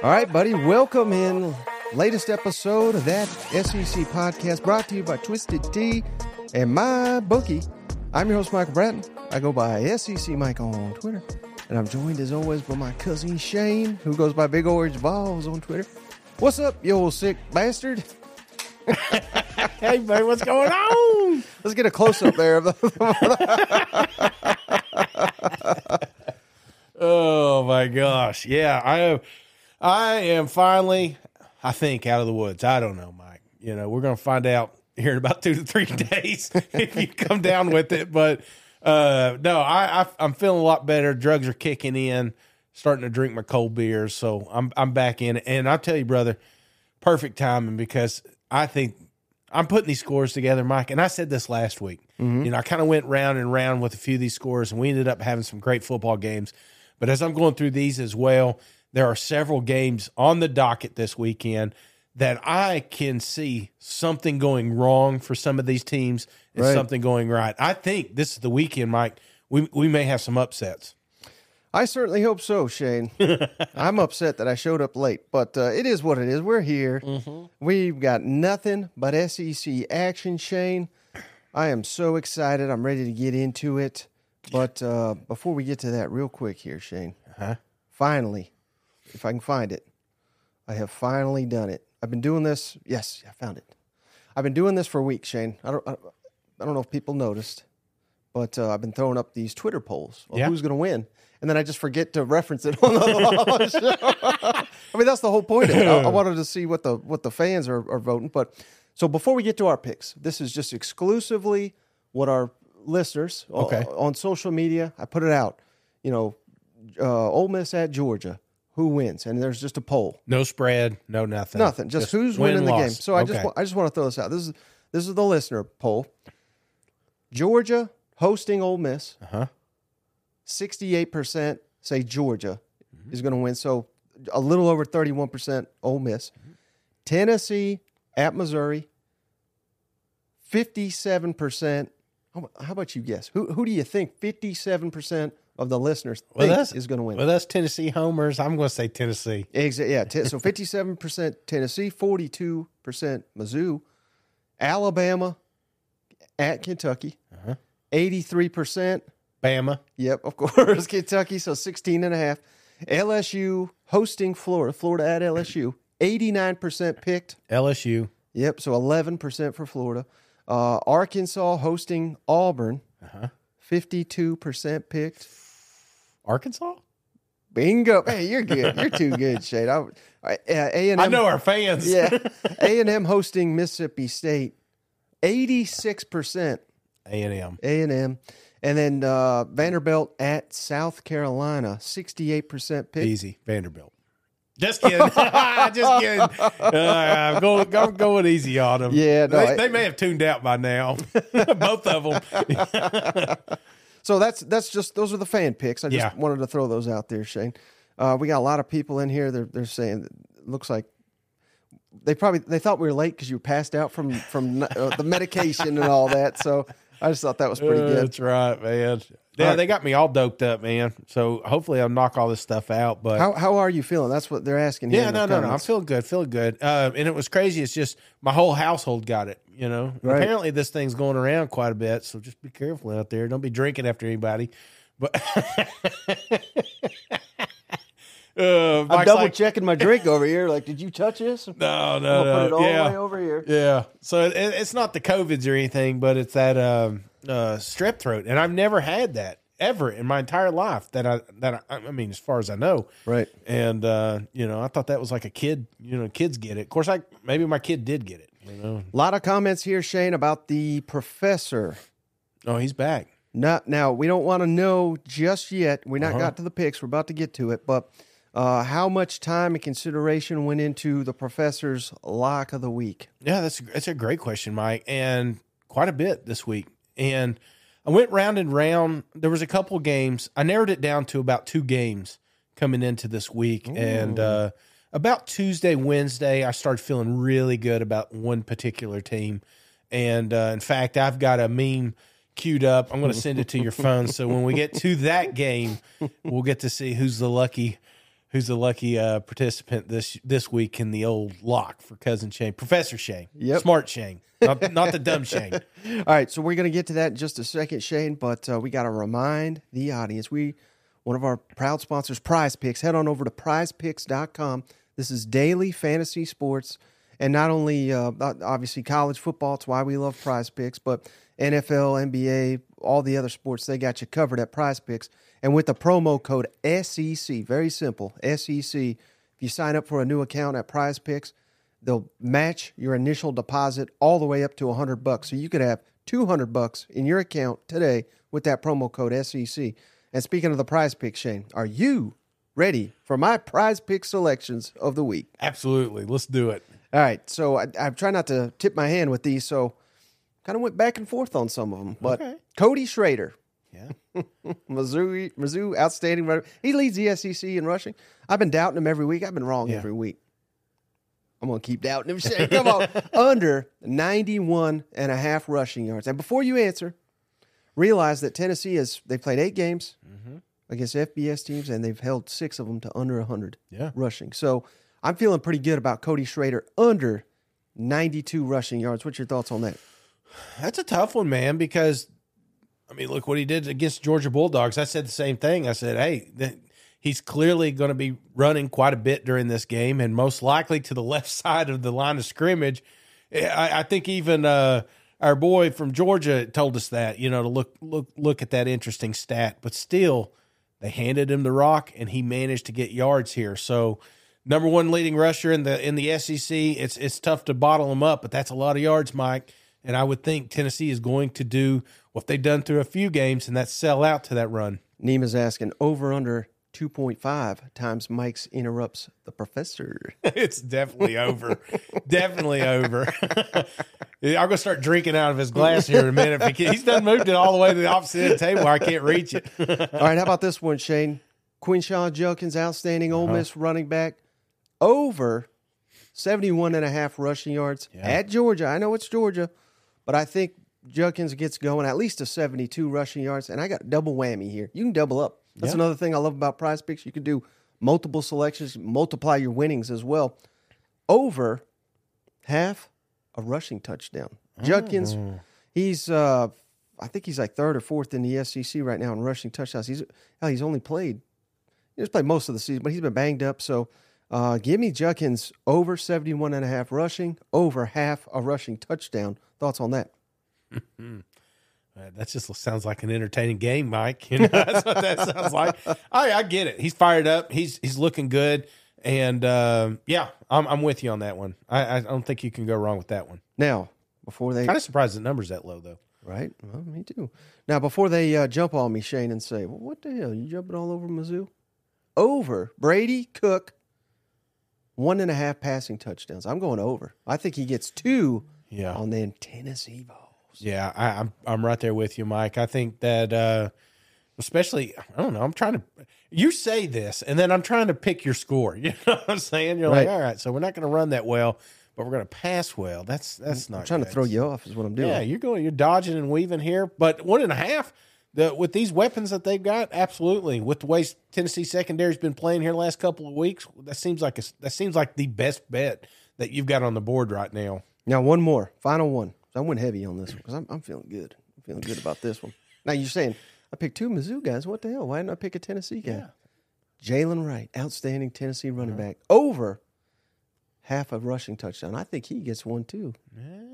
All right, buddy, welcome in latest episode of that SEC podcast brought to you by Twisted Tea and MyBookie. I'm your host, Michael Bratton. I go by SEC Mike on Twitter, and I'm joined as always by my cousin Shane, who goes by Big Orange Volz on Twitter. What's up, you old sick bastard? Hey, buddy, what's going on? Let's get a close up there. Oh my gosh, yeah, I am. I am finally, I think, out of the woods. I don't know, Mike. You know, we're gonna find out here in about two to three days if you come down with it. But uh, no, I, I I'm feeling a lot better. Drugs are kicking in. Starting to drink my cold beers, so I'm I'm back in. And I'll tell you, brother, perfect timing because I think I'm putting these scores together, Mike. And I said this last week. Mm-hmm. You know, I kind of went round and round with a few of these scores, and we ended up having some great football games. But as I'm going through these as well, there are several games on the docket this weekend that I can see something going wrong for some of these teams and Right. something going right. I think this is the weekend, Mike. We we may have some upsets. I certainly hope so, Shane. I'm upset that I showed up late, but uh, it is what it is. We're here. We've got nothing but SEC action, Shane. I am so excited. I'm ready to get into it. But uh, before we get to that, real quick here, Shane. Uh-huh. Finally, if I can find it, I have finally done it. I've been doing this. Yes, I found it. I've been doing this for weeks, Shane. I don't. I, I don't know if people noticed, but uh, I've been throwing up these Twitter polls of Yeah. who's going to win, and then I just forget to reference it on the, on the show. I mean, that's the whole point of it. I, I wanted to see what the what the fans are, are voting. But so before we get to our picks, this is just exclusively what our listeners o- Okay. on social media. I put it out. You know, uh, Ole Miss at Georgia. Who wins? And there's just a poll. No spread, no nothing. Nothing. Just, who's win, winning the game. loss. So I just Okay. I just want to throw this out. This is this is the listener poll. Georgia hosting Ole Miss. Uh-huh. Sixty-eight percent say Georgia Mm-hmm. is going to win. So a little over thirty-one percent Ole Miss. Mm-hmm. Tennessee at Missouri. Fifty-seven percent. How about you guess? Who who do you think fifty-seven percent of the listeners Well, think that's- is going to win? Well, that's Tennessee homers. I'm going to say Tennessee. Exa- yeah, t- so fifty-seven percent Tennessee, forty-two percent Mizzou, Alabama at Kentucky, Uh-huh. eighty-three percent. Bama. Yep, of course, Kentucky. So 16 and a half. LSU hosting Florida, Florida at LSU, eighty-nine percent picked. LSU. Yep, so eleven percent for Florida. Uh, Arkansas hosting Auburn, Uh-huh. fifty-two percent picked. Arkansas? Bingo! Hey, you're good. You're too good, Shade. I, I, A and I M. know our fans. Yeah, A and M hosting Mississippi State, eighty six percent A&M. A and M, and then uh, Vanderbilt at South Carolina, sixty eight percent pick. Easy. Vanderbilt. Just kidding. Just kidding. Uh, I'm, going, I'm going easy on them. Yeah, no, they, I- they may have tuned out by now. Both of them. So that's that's just those are the fan picks. I just Yeah. wanted to throw those out there, Shane. Uh, we got a lot of people in here. They're they're saying it looks like they probably they thought we were late because you passed out from from uh, the medication and all that. So I just thought that was pretty good. That's right, man. Yeah, they got me all doped up, man. So hopefully I'll knock all this stuff out. But How how are you feeling? That's what they're asking. yeah, no, no, no. I'm feeling good, feeling good. Uh, and it was crazy. It's just my whole household got it. You know, Right. apparently this thing's going around quite a bit. So just be careful out there. Don't be drinking after anybody. But uh, I'm double like, checking my drink over here. Like, did you touch this? no, no, no. put it all yeah. the way over here. Yeah. So it, it's not the COVIDs or anything, but it's that um, uh, strep throat, and I've never had that ever in my entire life. That I that I, I mean, as far as I know, Right. and uh, you know, I thought that was like a kid. You know, kids get it. Of course, I maybe my kid did get it. You know, A lot of comments here, Shane, about the professor. oh, he's back. Not now. We don't want to know just yet. We not Uh-huh. got to the picks. We're about to get to it, but uh, how much time and consideration went into the professor's lock of the week? Yeah, that's that's a great question, Mike, and quite a bit this week. And I went round and round. There was a couple games. I narrowed it down to about two games coming into this week, and uh, about Tuesday, Wednesday, I started feeling really good about one particular team. And uh, in fact, I've got a meme queued up. I'm going to send it to your phone. So when we get to that game, we'll get to see who's the lucky who's the lucky uh, participant this this week in the old lock for cousin Shane, Professor Shane, Yep. smart Shane, not, not the dumb Shane. All right, so we're going to get to that in just a second, Shane, but uh, we got to remind the audience we one of our proud sponsors, PrizePicks. Head on over to prizepicks.com. This is daily fantasy sports and not only uh, obviously college football, it's why we love PrizePicks, but NFL, NBA, all the other sports, they got you covered at PrizePicks. And with the promo code SEC, very simple, SEC, if you sign up for a new account at PrizePicks, they'll match your initial deposit all the way up to 100 bucks. So you could have 200 bucks in your account today with that promo code SEC. And speaking of the PrizePicks, Shane, are you ready for my Prize Pick selections of the week? Absolutely, let's do it. All right, so I, I try not to tip my hand with these, so kind of went back and forth on some of them. But Okay. Cody Schrader, Yeah, Mizzou, Mizzou, outstanding runner. He leads the SEC in rushing. I've been doubting him every week. I've been wrong Yeah. every week. I'm going to keep doubting him. Shane. Come on. Under 91 and a half rushing yards. And before you answer, realize that Tennessee has, they played eight games Mm-hmm. against FBS teams, and they've held six of them to under 100 yeah. rushing. So I'm feeling pretty good about Cody Schrader under 92 rushing yards. What's your thoughts on that? That's a tough one, man, because I mean, look what he did against Georgia Bulldogs. I said the same thing. I said, hey, he's clearly going to be running quite a bit during this game and most likely to the left side of the line of scrimmage. I, I think even uh, our boy from Georgia told us that, you know, to look look look at that interesting stat. But still, they handed him the rock and he managed to get yards here. So number one leading rusher in the in the SEC. It's it's tough to bottle him up, but that's a lot of yards, Mike. And I would think Tennessee is going to do what they've done through a few games, and that's sell out to that run. Nema's asking over under 2.5 times Mike's interrupts the professor. it's definitely over. definitely over. I'm gonna start drinking out of his glass here in a minute. Because he's done moved it all the way to the opposite end of the table I can't reach it. All right, how about this one, Shane? Quinshon Judkins, outstanding Uh-huh. Ole Miss running back, over 71 and a half rushing yards Yeah. at Georgia. I know it's Georgia, but I think Judkins gets going at least to 72 rushing yards, and I got double whammy here. You can double up. That's Yeah. another thing I love about PrizePicks. You can do multiple selections, multiply your winnings as well. Over half a rushing touchdown. Judkins, Mm. he's uh I think he's like third or fourth in the SEC right now in rushing touchdowns. He's hell, he's only played he's played most of the season, but he's been banged up. So uh, give me Judkins over 71 and a half rushing, over half a rushing touchdown. Thoughts on that? Uh, That just sounds like an entertaining game, Mike. You know, that's what that sounds like. I, I get it. He's fired up. He's he's looking good, and um, yeah, I'm I'm with you on that one. I, I don't think you can go wrong with that one. Now, before they Kind of surprised the numbers that low though. right, well, me too. Now, before they uh, jump on me, Shane, and say, "Well, what the hell? You jumping all over Mizzou?" Over Brady Cook, one and a half passing touchdowns. I'm going over. I think he gets two Yeah, on them Tennessee Vols. yeah, I, I'm I'm right there with you, Mike. I think that uh, especially I don't know. I'm trying to. You say this, and then I'm trying to pick your score. You know what I'm saying? You're like, all right, so we're not going to run that well, but we're going to pass well. That's that's not I'm trying to throw you off, is what I'm doing. Yeah, you're going, you're dodging and weaving here, but one and a half. The, with these weapons that they've got, absolutely. With the way Tennessee secondary's been playing here the last couple of weeks, that seems like a, that seems like the best bet that you've got on the board right now. Now, one more, final one. I went heavy on this one because I'm, I'm feeling good. I'm feeling good about this one. Now, you're saying I picked two Mizzou guys. What the hell? Why didn't I pick a Tennessee guy? Jalen Wright, outstanding Tennessee running uh-huh. back, over half a rushing touchdown. I think he gets one too.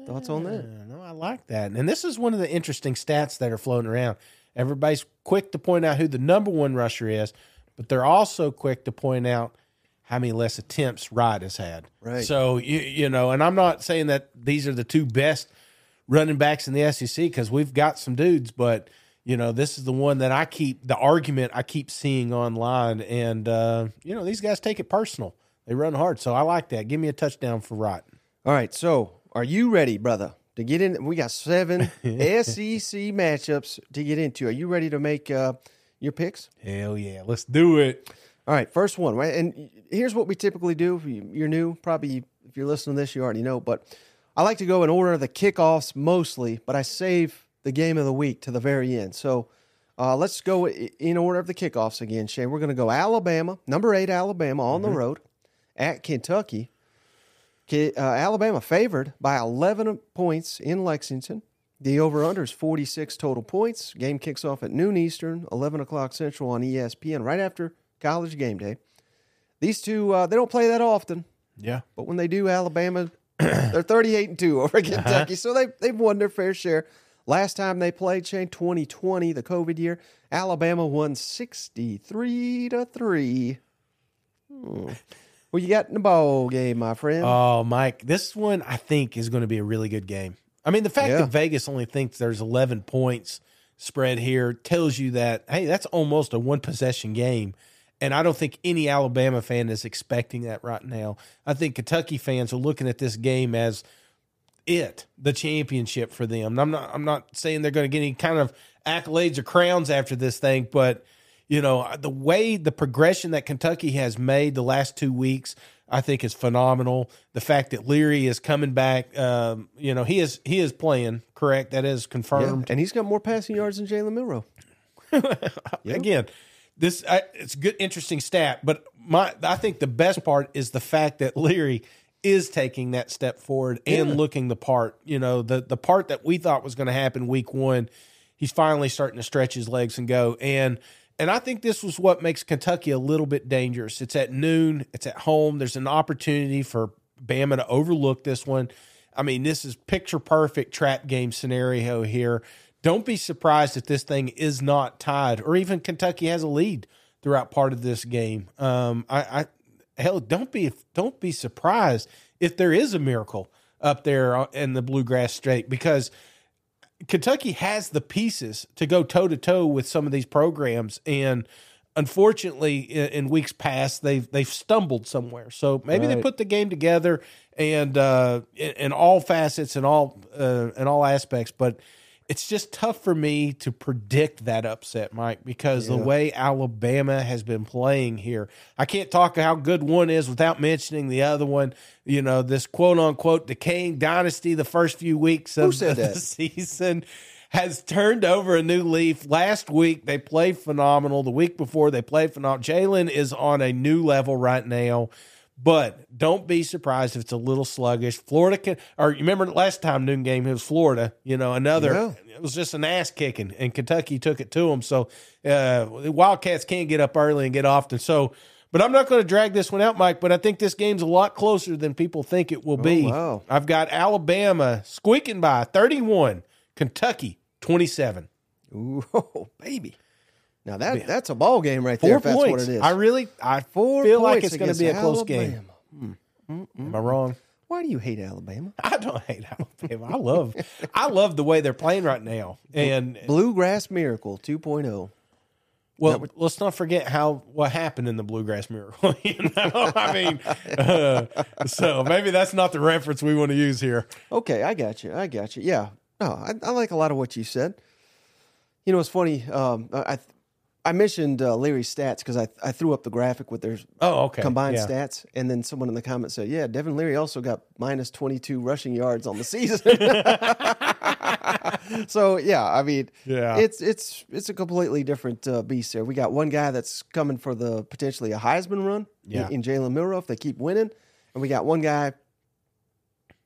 Thoughts on that? No, I like that. And this is one of the interesting stats that are floating around. Everybody's quick to point out who the number one rusher is, but they're also quick to point out how many less attempts Wright has had. Right. So you you know, and I'm not saying that these are the two best running backs in the SEC because we've got some dudes, but you know, this is the one that I keep the argument I keep seeing online, and uh, you know, these guys take it personal. They run hard, so I like that. Give me a touchdown for Wright. All right. So, are you ready, brother, to get in? We got seven SEC matchups to get into. Are you ready to make uh, your picks? Hell yeah, let's do it. All right, first one. right? And here's what we typically do. You're new, probably if you're listening to this, you already know. But I like to go in order of the kickoffs mostly, but I save the game of the week to the very end. So uh, let's go in order of the kickoffs again, Shane. We're going to go Alabama, number eight Alabama on mm-hmm. the road at Kentucky. Uh, Alabama favored by 11 points in Lexington. The over under is 46 total points. Game kicks off at noon Eastern, 11 o'clock Central on ESPN, right after college game day. These two, uh, they don't play that often. Yeah. But when they do, Alabama, they're 38 and 2 over Kentucky. Uh-huh. So they, they've won their fair share. Last time they played, Shane, 2020, the COVID year, Alabama won 63 to 3. Hmm. Well, you got in the ball game, my friend. Oh, Mike, this one I think is going to be a really good game. I mean, the fact yeah. that Vegas only thinks there's 11 points spread here tells you that, hey, that's almost a one possession game. And I don't think any Alabama fan is expecting that right now. I think Kentucky fans are looking at this game as it, the championship for them. I'm not I'm not saying they're going to get any kind of accolades or crowns after this thing, but you know, the way the progression that Kentucky has made the last two weeks, I think is phenomenal. The fact that Leary is coming back, um, you know, he is he is playing correct. That is confirmed, yeah, and he's got more passing yards than Jalen Milroe. yeah. Again, this I, it's a good, interesting stat. But my, I think the best part is the fact that Leary is taking that step forward and yeah. looking the part. You know, the the part that we thought was going to happen week one, he's finally starting to stretch his legs and go and and I think this was what makes Kentucky a little bit dangerous. It's at noon, it's at home. There's an opportunity for Bama to overlook this one. I mean, this is picture perfect trap game scenario here. Don't be surprised if this thing is not tied or even Kentucky has a lead throughout part of this game. Um, I, I hell, don't be don't be surprised if there is a miracle up there in the Bluegrass State because – Kentucky has the pieces to go toe to toe with some of these programs, and unfortunately, in, in, weeks past, they've they've stumbled somewhere. So maybe right. they put the game together and uh, in, in all facets and all uh, in all aspects, but it's just tough for me to predict that upset, Mike, because yeah. the way Alabama has been playing here, I can't talk how good one is without mentioning the other one. You know, this quote unquote decaying dynasty, the first few weeks of the season has turned over a new leaf. Last week they played phenomenal. The week before they played phenomenal. Jalen is on a new level right now. But don't be surprised if it's a little sluggish. Florida can, or you remember last time noon game it was Florida. You know another. Yeah. It was just an ass kicking, and Kentucky took it to them. So uh, Wildcats can't get up early and get often. So, but I'm not going to drag this one out, Mike. But I think this game's a lot closer than people think it will be. Oh, wow. I've got Alabama squeaking by 31, Kentucky 27. Ooh, baby. Now that that's a ball game right there. Four points. what it is. I really I Four feel like it's going to be a close game. Mm. Am I wrong? Why do you hate Alabama? I don't hate Alabama. I love I love the way they're playing right now. And Bluegrass Miracle 2.0. Well, let's not forget how what happened in the Bluegrass Miracle. you know, I mean, uh, so maybe that's not the reference we want to use here. Okay, I got you. I got you. Yeah, no, I, I like a lot of what you said. You know, it's funny. Um, I I mentioned uh, Leary's stats because I, I threw up the graphic with their oh, okay. combined yeah. stats, and then someone in the comments said, "Yeah, Devin Leary also got minus twenty two rushing yards on the season." so yeah, I mean, yeah, it's it's it's a completely different uh, beast there. We got one guy that's coming for the potentially a Heisman run yeah. in, in Jalen Milroe if they keep winning, and we got one guy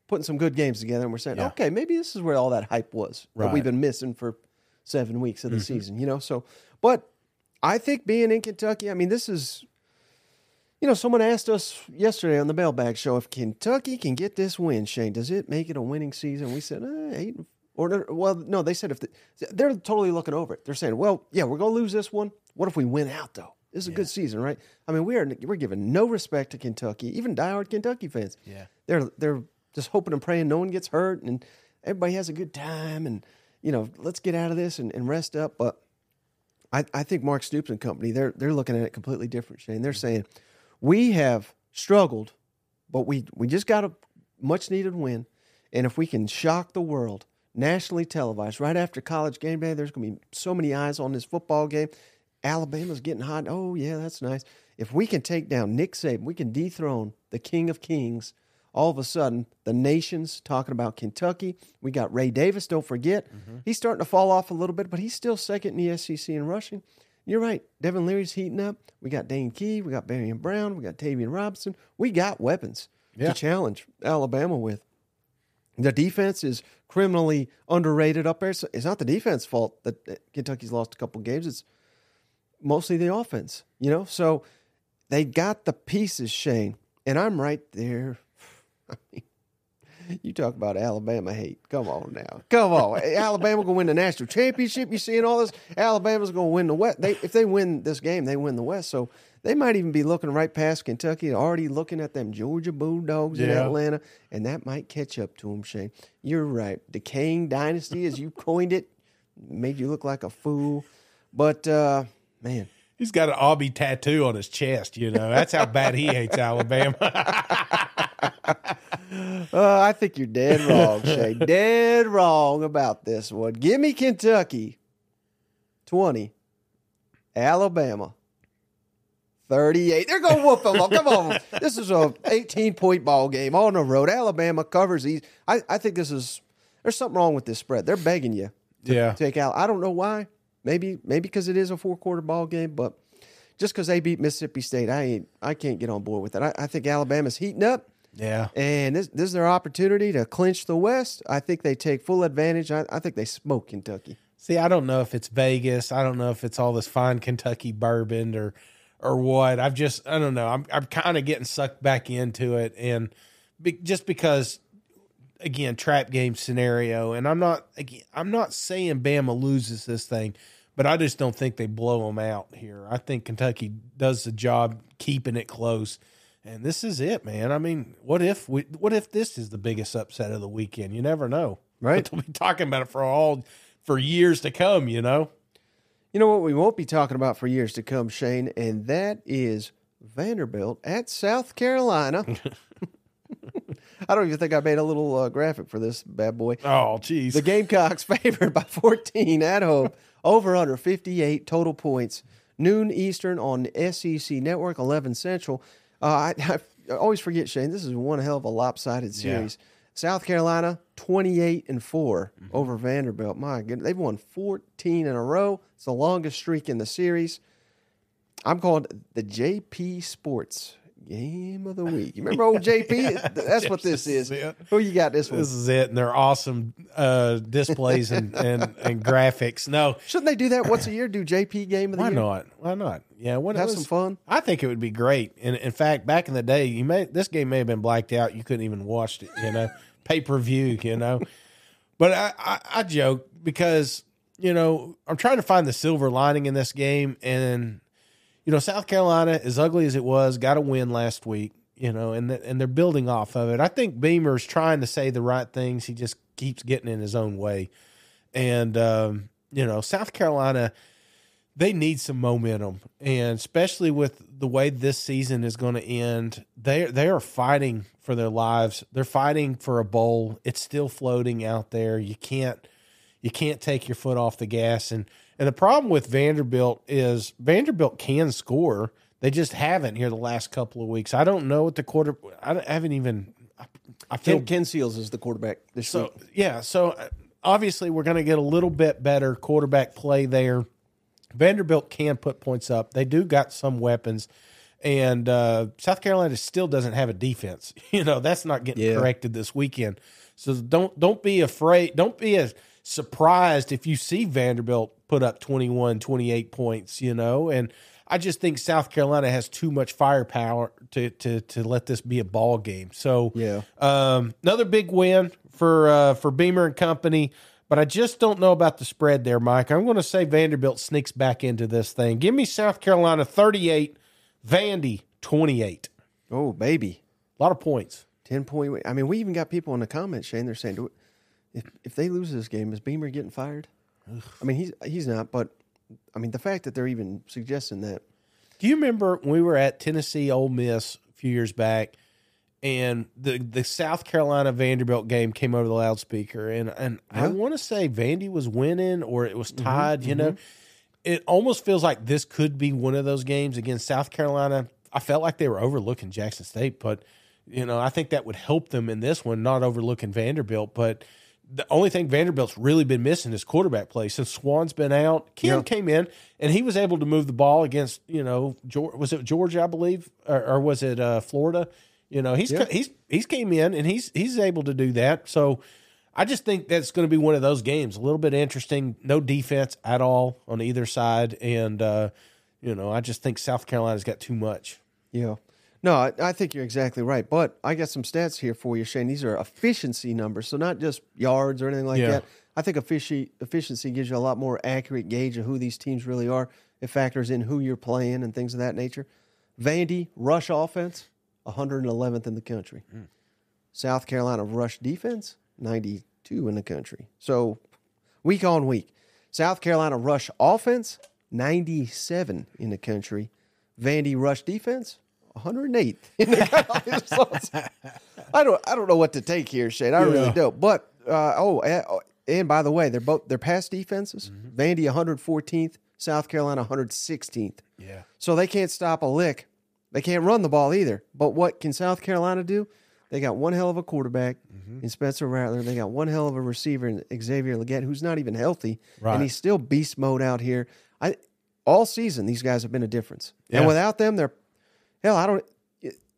putting some good games together, and we're saying, yeah. okay, maybe this is where all that hype was right. that we've been missing for seven weeks of the mm-hmm. season, you know. So, but I think being in Kentucky, I mean, this is, you know, someone asked us yesterday on the Mailbag Show if Kentucky can get this win, Shane, does it make it a winning season? We said, eh, eight, or, well, no, they said if the, they're totally looking over it. They're saying, well, yeah, we're going to lose this one. What if we win out, though? This is a yeah. good season, right? I mean, we are we're giving no respect to Kentucky, even diehard Kentucky fans. Yeah, they're they're just hoping and praying no one gets hurt and everybody has a good time and you know let's get out of this and, and rest up. But I, I think Mark Stoops and company they're they're looking at it completely different. Shane, they're saying we have struggled, but we we just got a much needed win, and if we can shock the world, nationally televised right after college game day, there's going to be so many eyes on this football game. Alabama's getting hot. Oh yeah, that's nice. If we can take down Nick Saban, we can dethrone the King of Kings all of a sudden the nation's talking about Kentucky. We got Ray Davis, don't forget. Mm-hmm. He's starting to fall off a little bit, but he's still second in the SEC in rushing. You're right. Devin Leary's heating up. We got Dane Key. We got Barion Brown. We got Tayvion Robinson. We got weapons Yeah. to challenge Alabama with. The defense is criminally underrated up there. So it's not the defense fault that Kentucky's lost a couple games. It's mostly the offense, you know? So they got the pieces, Shane. And I'm right there. I mean, you talk about Alabama hate. Come on now. Come on. Alabama gonna win the national championship. You seeing all this? Alabama's gonna win the West. They if they win this game, they win the West. So they might even be looking right past Kentucky, already looking at them Georgia Bulldogs in Atlanta, and that might catch up to them, Shane. You're right. Decaying dynasty, as you coined it, made you look like a fool. But uh, man, He's got an Aubie tattoo on his chest. You know that's how bad he hates Alabama. Uh, I think you're dead wrong, Shay. dead wrong about this one. Give me Kentucky 20, Alabama 38. They're going to whoop them up. Come on. This is a 18 point ball game on the road. Alabama covers these. I, I think this is, there's something wrong with this spread. They're begging you to Yeah. take out. I don't know why. Maybe maybe because it is a four quarter ball game, but just because they beat Mississippi State, I ain't I can't get on board with it. I, I think Alabama's heating up. Yeah, And this, this is their opportunity to clinch the West. I think they take full advantage. I, I think they smoke Kentucky. See, I don't know if it's Vegas. I don't know if it's all this fine Kentucky bourbon or or what. I've just I don't know. I'm I'm kind of getting sucked back into it, and be, just because again trap game scenario, and I'm not again, I'm not saying Bama loses this thing, but I just don't think they blow them out here. I think Kentucky does the job keeping it close. And this is it, man. I mean, what if we? What if this is the biggest upset of the weekend? You never know, Right. But they'll be talking about it for all for years to come. You know, You know what we won't be talking about for years to come, Shane, and that is Vanderbilt at South Carolina. I don't even think I made a little uh, graphic for this bad boy. Oh, jeez. The Gamecocks favored by 14 at home, over under 58 total points. Noon Eastern on SEC Network, 11 Central. Uh, I, I always forget, Shane, this is one hell of a lopsided series. South Carolina, 28 and 4 over Vanderbilt. My goodness, they've won 14 in a row. It's the longest streak in the series. I'm calling it the JP Sports Game of the Week. You remember old JP? That's what this is. This is it. Who you got this one? this is it, and they're awesome uh, displays and, and and graphics. No, Shouldn't they do that once a year? Do JP Game of the why Year? Why not? Why not? Yeah, what Have was- some fun. I think it would be great. And in fact, back in the day, you may this game may have been blacked out. You couldn't even watch it. You know, pay per view. You know, but I, I I joke because you know I'm trying to find the silver lining in this game, and you know South Carolina, as ugly as it was, got a win last week. You know, and th- and they're building off of it. I think Beamer's trying to say the right things. He just keeps getting in his own way, and um, you know South Carolina they need some momentum, and especially with the way this season is going to end, they they are fighting for their lives. They're fighting for a bowl. It's still floating out there. You can't you can't take your foot off the gas. And and the problem with Vanderbilt is Vanderbilt can score. They just haven't here the last couple of weeks. I don't know what the quarter. I haven't even. I, I feel Ken, Ken Seals is the quarterback this so week. yeah, so uh, obviously we're going to get a little bit better quarterback play there. Vanderbilt can put points up. They do got some weapons, and uh, South Carolina still doesn't have a defense. You know that's not getting Yeah. corrected this weekend. So don't don't be afraid. Don't be as surprised if you see Vanderbilt put up 21, 28 points. You know, and I just think South Carolina has too much firepower to to to let this be a ball game. So Yeah. um, another big win for uh, for Beamer and Company, but I just don't know about the spread there, Mike. I'm going to say Vanderbilt sneaks back into this thing. Give me South Carolina 38, Vandy 28. Oh, baby. A lot of points. 10 point. I mean, we even got people in the comments, Shane, they're saying, do- if, if they lose this game, is Beamer getting fired? I mean, he's he's not, but I mean, the fact that they're even suggesting that. Do you remember when we were at Tennessee Ole Miss a few years back, and the the South Carolina Vanderbilt game came over the loudspeaker, and and I want to say Vandy was winning or it was mm-hmm, tied. You know, mm-hmm. it almost feels like this could be one of those games against South Carolina. I felt like they were overlooking Jackson State, but You know, I think that would help them in this one, not overlooking Vanderbilt. But the only thing Vanderbilt's really been missing is quarterback play. Since Swann's been out, Kim Yeah. came in and he was able to move the ball against, you know, Geor- was it Georgia, I believe, or, or was it uh, Florida? You know, he's Yeah. he's he's came in and he's he's able to do that. So I just think that's going to be one of those games, a little bit interesting. No defense at all on either side, and uh, you know, I just think South Carolina's got too much. Yeah. No, I, I think you're exactly right. But I got some stats here for you, Shane. These are efficiency numbers, so not just yards or anything like Yeah. that. I think effici- efficiency gives you a lot more accurate gauge of who these teams really are. It factors in who you're playing and things of that nature. Vandy rush offense, 111th in the country. Hmm. South Carolina rush defense, 92 in the country. So week on week, South Carolina rush offense, 97 in the country. Vandy rush defense, 108th in the country. So I don't, I don't know what to take here, Shane. I really don't. But uh, oh, and, and by the way, they're both they're pass defenses. Vandy 114th, South Carolina 116th. Yeah, So they can't stop a lick. They can't run the ball either. But what can South Carolina do? They got one hell of a quarterback Mm-hmm. in Spencer Rattler. They got one hell of a receiver in Xavier Legette, who's not even healthy, Right. and he's still beast mode out here. I all season these guys have been a difference, and without them, they're hell. I don't.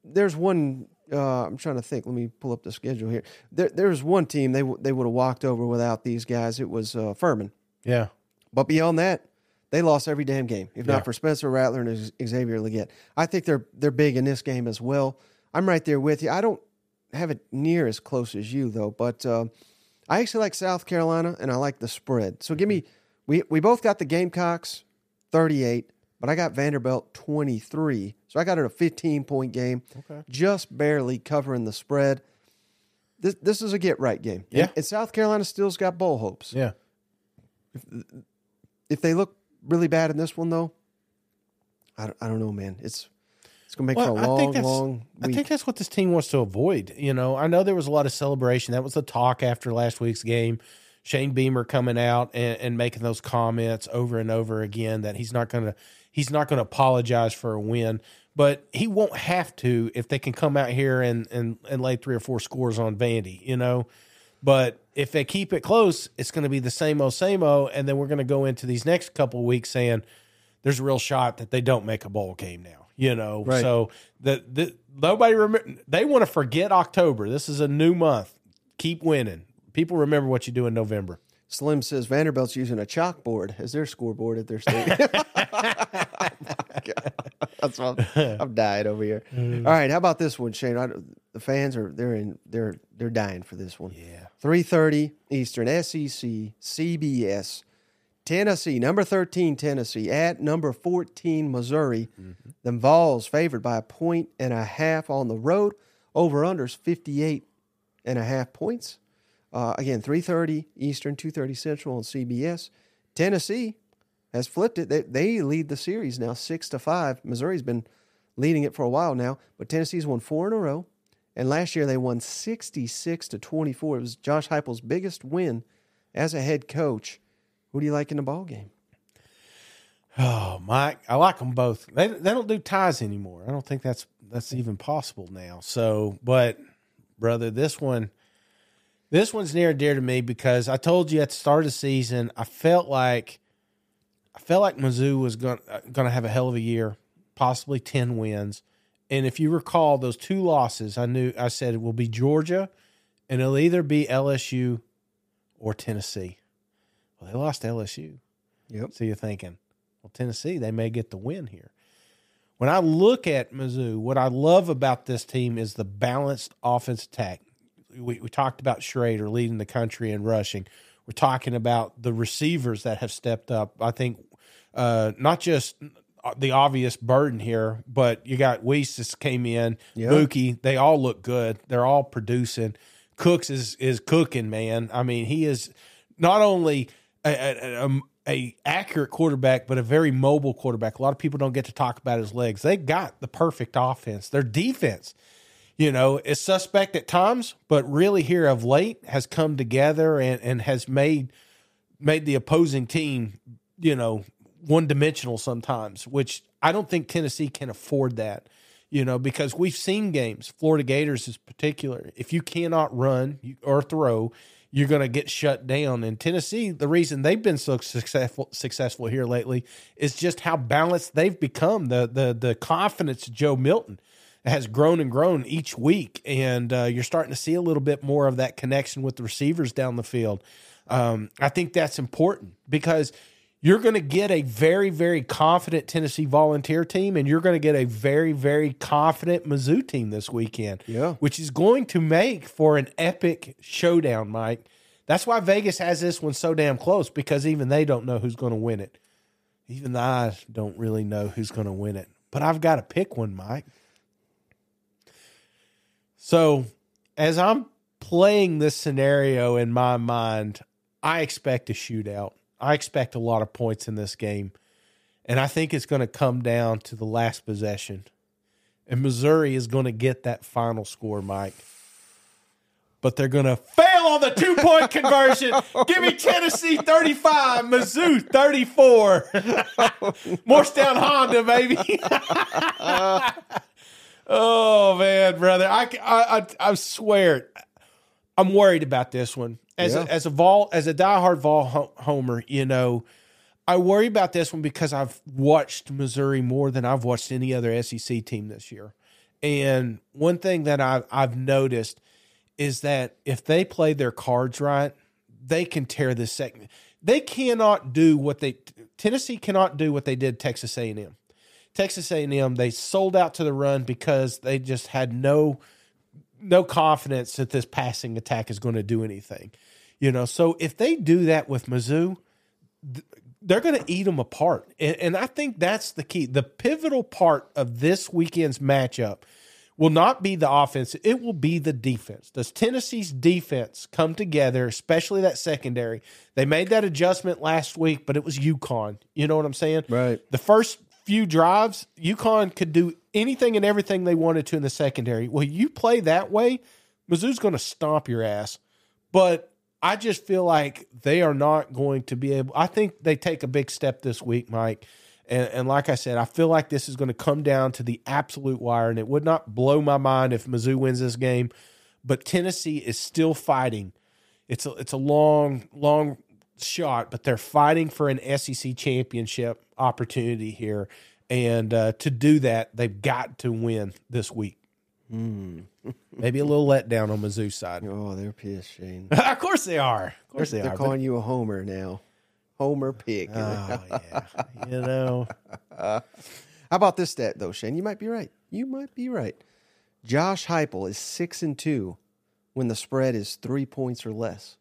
There's one. Uh, I'm trying to think. Let me pull up the schedule here. There, there's one team they w- they would have walked over without these guys. It was uh, Furman. yeah, But beyond that, they lost every damn game. If Yeah. not for Spencer Rattler and Xavier Legette, I think they're they're big in this game as well. I'm right there with you. I don't have it near as close as you though, but uh, I actually like South Carolina and I like the spread. So give me we we both got the Gamecocks 38, but I got Vanderbilt 23. So I got it a 15 point game, Okay. just barely covering the spread. This this is a get right game. Yeah. and, and South Carolina still's got bowl hopes yeah. if if, they look really bad in this one, though, I don't, I don't know, man. It's it's gonna make Well, for a I long, that's long I think that's what this team wants to avoid. You know, I know there was a lot of celebration. That was the talk after last week's game. Shane Beamer coming out and, and making those comments over and over again that he's not gonna he's not gonna apologize for a win. But he won't have to if they can come out here and, and, and lay three or four scores on Vandy, you know. But if they keep it close, it's going to be the same old, same old. And then we're going to go into these next couple of weeks saying there's a real shot that they don't make a bowl game now, you know. Right. So the, the nobody remember they want to forget October. This is a new month. Keep winning. People remember what you do in November. Slim says Vanderbilt's using a chalkboard as their scoreboard at their stadium. That's what I'm, I'm dying over here. Mm. All right, how about this one, Shane? I, the fans are they're in they're they're dying for this one. Yeah. Three thirty Eastern, SEC, CBS, Tennessee, number thirteen Tennessee at number fourteen Missouri. The Vols favored by a point and a half on the road. Over unders 58 and a half points. Uh, again, three thirty Eastern, two thirty Central on CBS. Tennessee has flipped it. They, they lead the series now six to five. Missouri's been leading it for a while now, but Tennessee's won four in a row. And last year they won 66 to 24. It was Josh Heupel's biggest win as a head coach. Who do you like in the ball game? Oh, Mike, I like them both. They they don't do ties anymore. I don't think that's that's even possible now. So, but brother, this one, this one's near and dear to me because I told you at the start of the season, I felt like, I felt like Mizzou was going to have a hell of a year, possibly ten wins. And if you recall those two losses, I knew I said it will be Georgia, and it'll either be LSU or Tennessee. Well, they lost to LSU. Yep. So you're thinking, well, Tennessee, they may get the win here. When I look at Mizzou, what I love about this team is the balanced offense attack. We, we talked about Schrader leading the country in rushing. We're talking about the receivers that have stepped up. I think uh, not just the obvious burden here, but you got Wease just came in, Yeah. Mookie. They all look good. They're all producing. Cooks is is cooking, man. I mean, he is not only a, a, a, a accurate quarterback, but a very mobile quarterback. A lot of people don't get to talk about his legs. They've got the perfect offense. Their defense, you know, is suspect at times, but really here of late has come together and, and has made made the opposing team, you know, one dimensional sometimes, which I don't think Tennessee can afford that. You know, because we've seen games, Florida Gators is particular. If you cannot run or throw, you're going to get shut down. And Tennessee, the reason they've been so successful successful here lately is just how balanced they've become. The the the confidence of Joe Milton has grown and grown each week, and uh, you're starting to see a little bit more of that connection with the receivers down the field. Um, I think that's important because you're going to get a very, very confident Tennessee volunteer team, and you're going to get a very, very confident Mizzou team this weekend. Yeah. Which is going to make for an epic showdown, Mike. That's why Vegas has this one so damn close because even they don't know who's going to win it. Even I don't really know who's going to win it. But I've got to pick one, Mike. So as I'm playing this scenario in my mind, I expect a shootout. I expect a lot of points in this game. And I think it's going to come down to the last possession. And Missouri is going to get that final score, Mike. But they're going to fail on the two point conversion. Give me Tennessee 35, Mizzou 34. Morristown Honda, baby. oh, man, brother. I, I, I, I swear, I'm worried about this one as Yeah. a, as a Vol as a diehard Vol homer, you know, I worry about this one because I've watched Missouri more than I've watched any other SEC team this year. And one thing that I've I've noticed is that if they play their cards right, they can tear this segment. They cannot do what they Tennessee cannot do what they did Texas A&M. Texas A&M they sold out to the run because they just had no no confidence that this passing attack is going to do anything. You know, so if they do that with Mizzou, th- they're going to eat them apart. And, and I think that's the key. The pivotal part of this weekend's matchup will not be the offense, it will be the defense. Does Tennessee's defense come together, especially that secondary? They made that adjustment last week, but it was UConn. You know what I'm saying? Right. The first few drives, UConn could do anything and everything they wanted to in the secondary. Well, you play that way, Mizzou's going to stomp your ass. But I just feel like they are not going to be able. I think they take a big step this week, Mike. And, and like I said, I feel like this is going to come down to the absolute wire. And it would not blow my mind if Mizzou wins this game. But Tennessee is still fighting. It's a, it's a long, long shot, but they're fighting for an SEC championship opportunity here. And uh, to do that, they've got to win this week. Maybe a little letdown on Mizzou's side. Oh, they're pissed, Shane. of course they are. Of course they're, They're are. calling you a homer now. Homer pick. oh yeah, you know. How about this stat though, Shane? You might be right. You might be right. Josh Heupel is six and two when the spread is three points or less.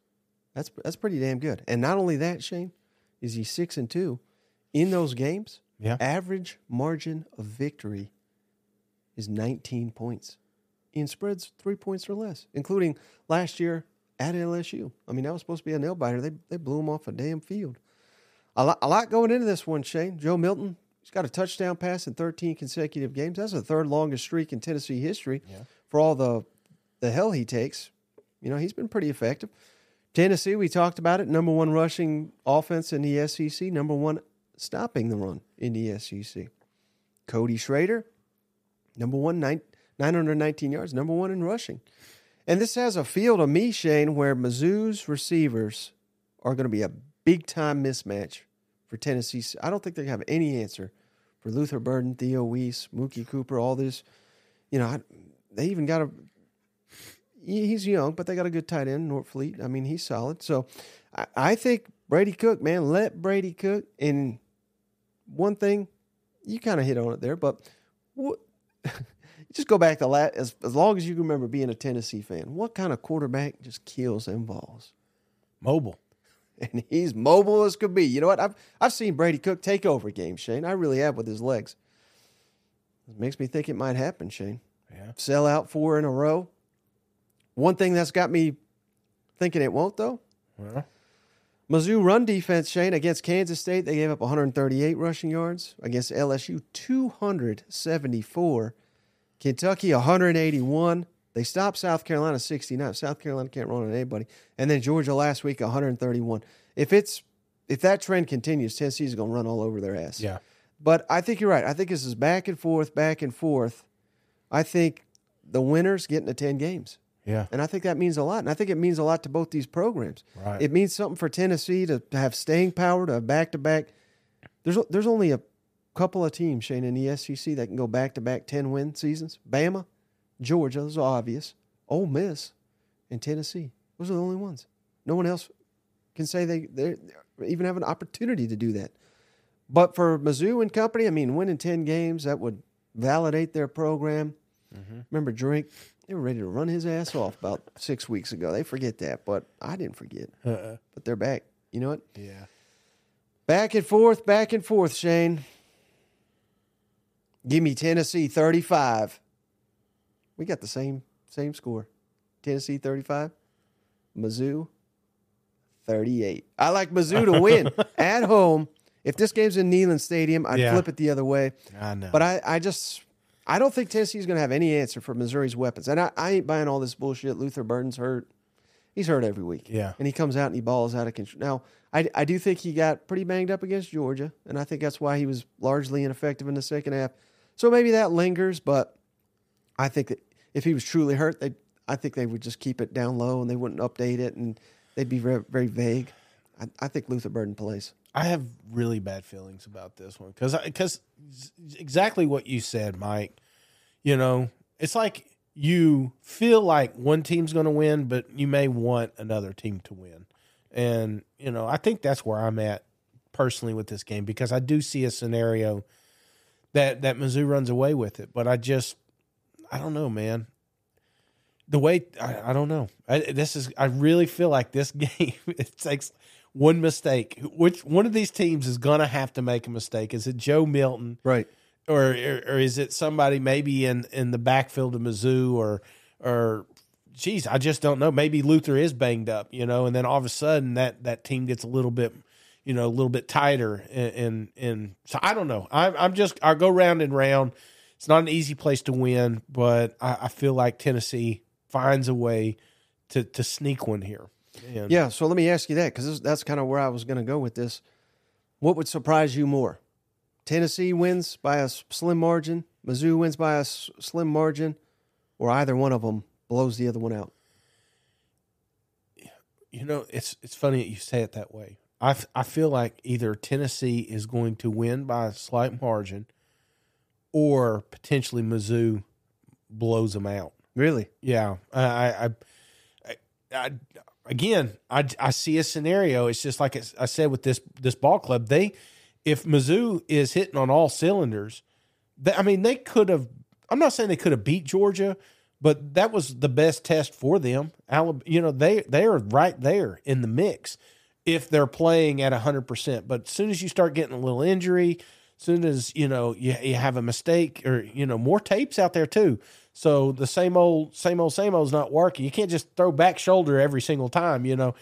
That's that's pretty damn good. And not only that, Shane, is he six and two in those games. Yeah. Average margin of victory is 19 points in spreads three points or less, including last year at LSU. I mean, that was supposed to be a nail biter. They they blew him off a damn field. A lot, a lot going into this one, Shane. Joe Milton, he's got a touchdown pass in 13 consecutive games. That's the third longest streak in Tennessee history for all the the hell he takes. You know, he's been pretty effective. Tennessee, we talked about it, number one rushing offense in the SEC, number one stopping the run in the SEC. Cody Schrader, number one, nine, 919 yards, number one in rushing. And this has a feel to me, Shane, where Mizzou's receivers are going to be a big time mismatch for Tennessee. I don't think they have any answer for Luther Burden, Theo Wease, Mookie Cooper, all this. You know, I, they even got a. He's young, but they got a good tight end, Norfleet. I mean, he's solid. So I, I think Brady Cook, man, let Brady cook. And one thing, you kind of hit on it there, but what, just go back to la as, as long as you can remember being a Tennessee fan. What kind of quarterback just kills them balls? Mobile. and he's mobile as could be. You know what? I've I've seen Brady Cook take over games, Shane. I really have with his legs. It makes me think it might happen, Shane. Yeah. Sell out four in a row. One thing that's got me thinking it won't though. Well, Mizzou run defense, Shane, against Kansas State, they gave up 138 rushing yards. Against LSU, 274. Kentucky, 181. They stopped South Carolina 69. South Carolina can't run on anybody. And then Georgia last week, 131. If it's if that trend continues, Tennessee's going to run all over their ass. yeah. But I think you're right. I think this is back and forth, back and forth. I think the winners get into 10 games. Yeah. And I think that means a lot. And I think it means a lot to both these programs. Right. It means something for Tennessee to, to have staying power, to back to back. There's there's only a couple of teams, Shane, in the SEC that can go back to back 10 win seasons. Bama, Georgia, those are obvious. Ole Miss, and Tennessee. Those are the only ones. No one else can say they they even have an opportunity to do that. But for Mizzou and company, I mean, winning 10 games, that would validate their program. Mm-hmm. Remember Drink? They were ready to run his ass off about six weeks ago. They forget that, but I didn't forget. Uh-uh. But they're back. You know what? Yeah. Back and forth, back and forth, Shane. Give me Tennessee 35. We got the same same score. Tennessee 35. Mizzou 38. I like Mizzou to win at home. If this game's in Neyland Stadium, I'd Yeah. flip it the other way. I know. But I, I just I don't think Tennessee's going to have any answer for Missouri's weapons. And I, I ain't buying all this bullshit. Luther Burden's hurt. He's hurt every week. Yeah. And he comes out and he balls out of control. Now, I, I do think he got pretty banged up against Georgia, and I think that's why he was largely ineffective in the second half. So maybe that lingers, but I think that if he was truly hurt, they I think they would just keep it down low and they wouldn't update it and they'd be very, very vague. I, I think Luther Burden plays. I have really bad feelings about this one because because exactly what you said, Mike. You know, it's like you feel like one team's going to win, but you may want another team to win, and you know, I think that's where I'm at personally with this game because I do see a scenario that that Mizzou runs away with it, but I just I don't know, man. The way I, I don't know. I, this is I really feel like this game it takes one mistake. Which one of these teams is gonna have to make a mistake? Is it Joe Milton Right. or or, or is it somebody maybe in in the backfield of Mizzou or or geez, I just don't know. Maybe Luther is banged up, you know, and then all of a sudden that that team gets a little bit, you know, a little bit tighter. And and, and so I don't know. I'm I'm just I go round and round. It's not an easy place to win, but I, I feel like Tennessee finds a way to to sneak one here. And Yeah. So let me ask you that because that's kind of where I was going to go with this. What would surprise you more? Tennessee wins by a slim margin, Mizzou wins by a s- slim margin, or either one of them blows the other one out. you know, it's it's funny that you say it that way. I, f- I feel like either Tennessee is going to win by a slight margin, or potentially Mizzou blows them out. Really? Yeah, I, I, I, I again, I, I see a scenario. It's just like I said with this this ball club. They, if Mizzou is hitting on all cylinders, they, I mean, they could have. I'm not saying they could have beat Georgia, but that was the best test for them. Alabama, you know, they they are right there in the mix if they're playing at 100%. But as soon as you start getting a little injury, soon as, you know, you, you have a mistake or, you know, more tapes out there too. So the same old, same old, same old is not working. You can't just throw back shoulder every single time, you know.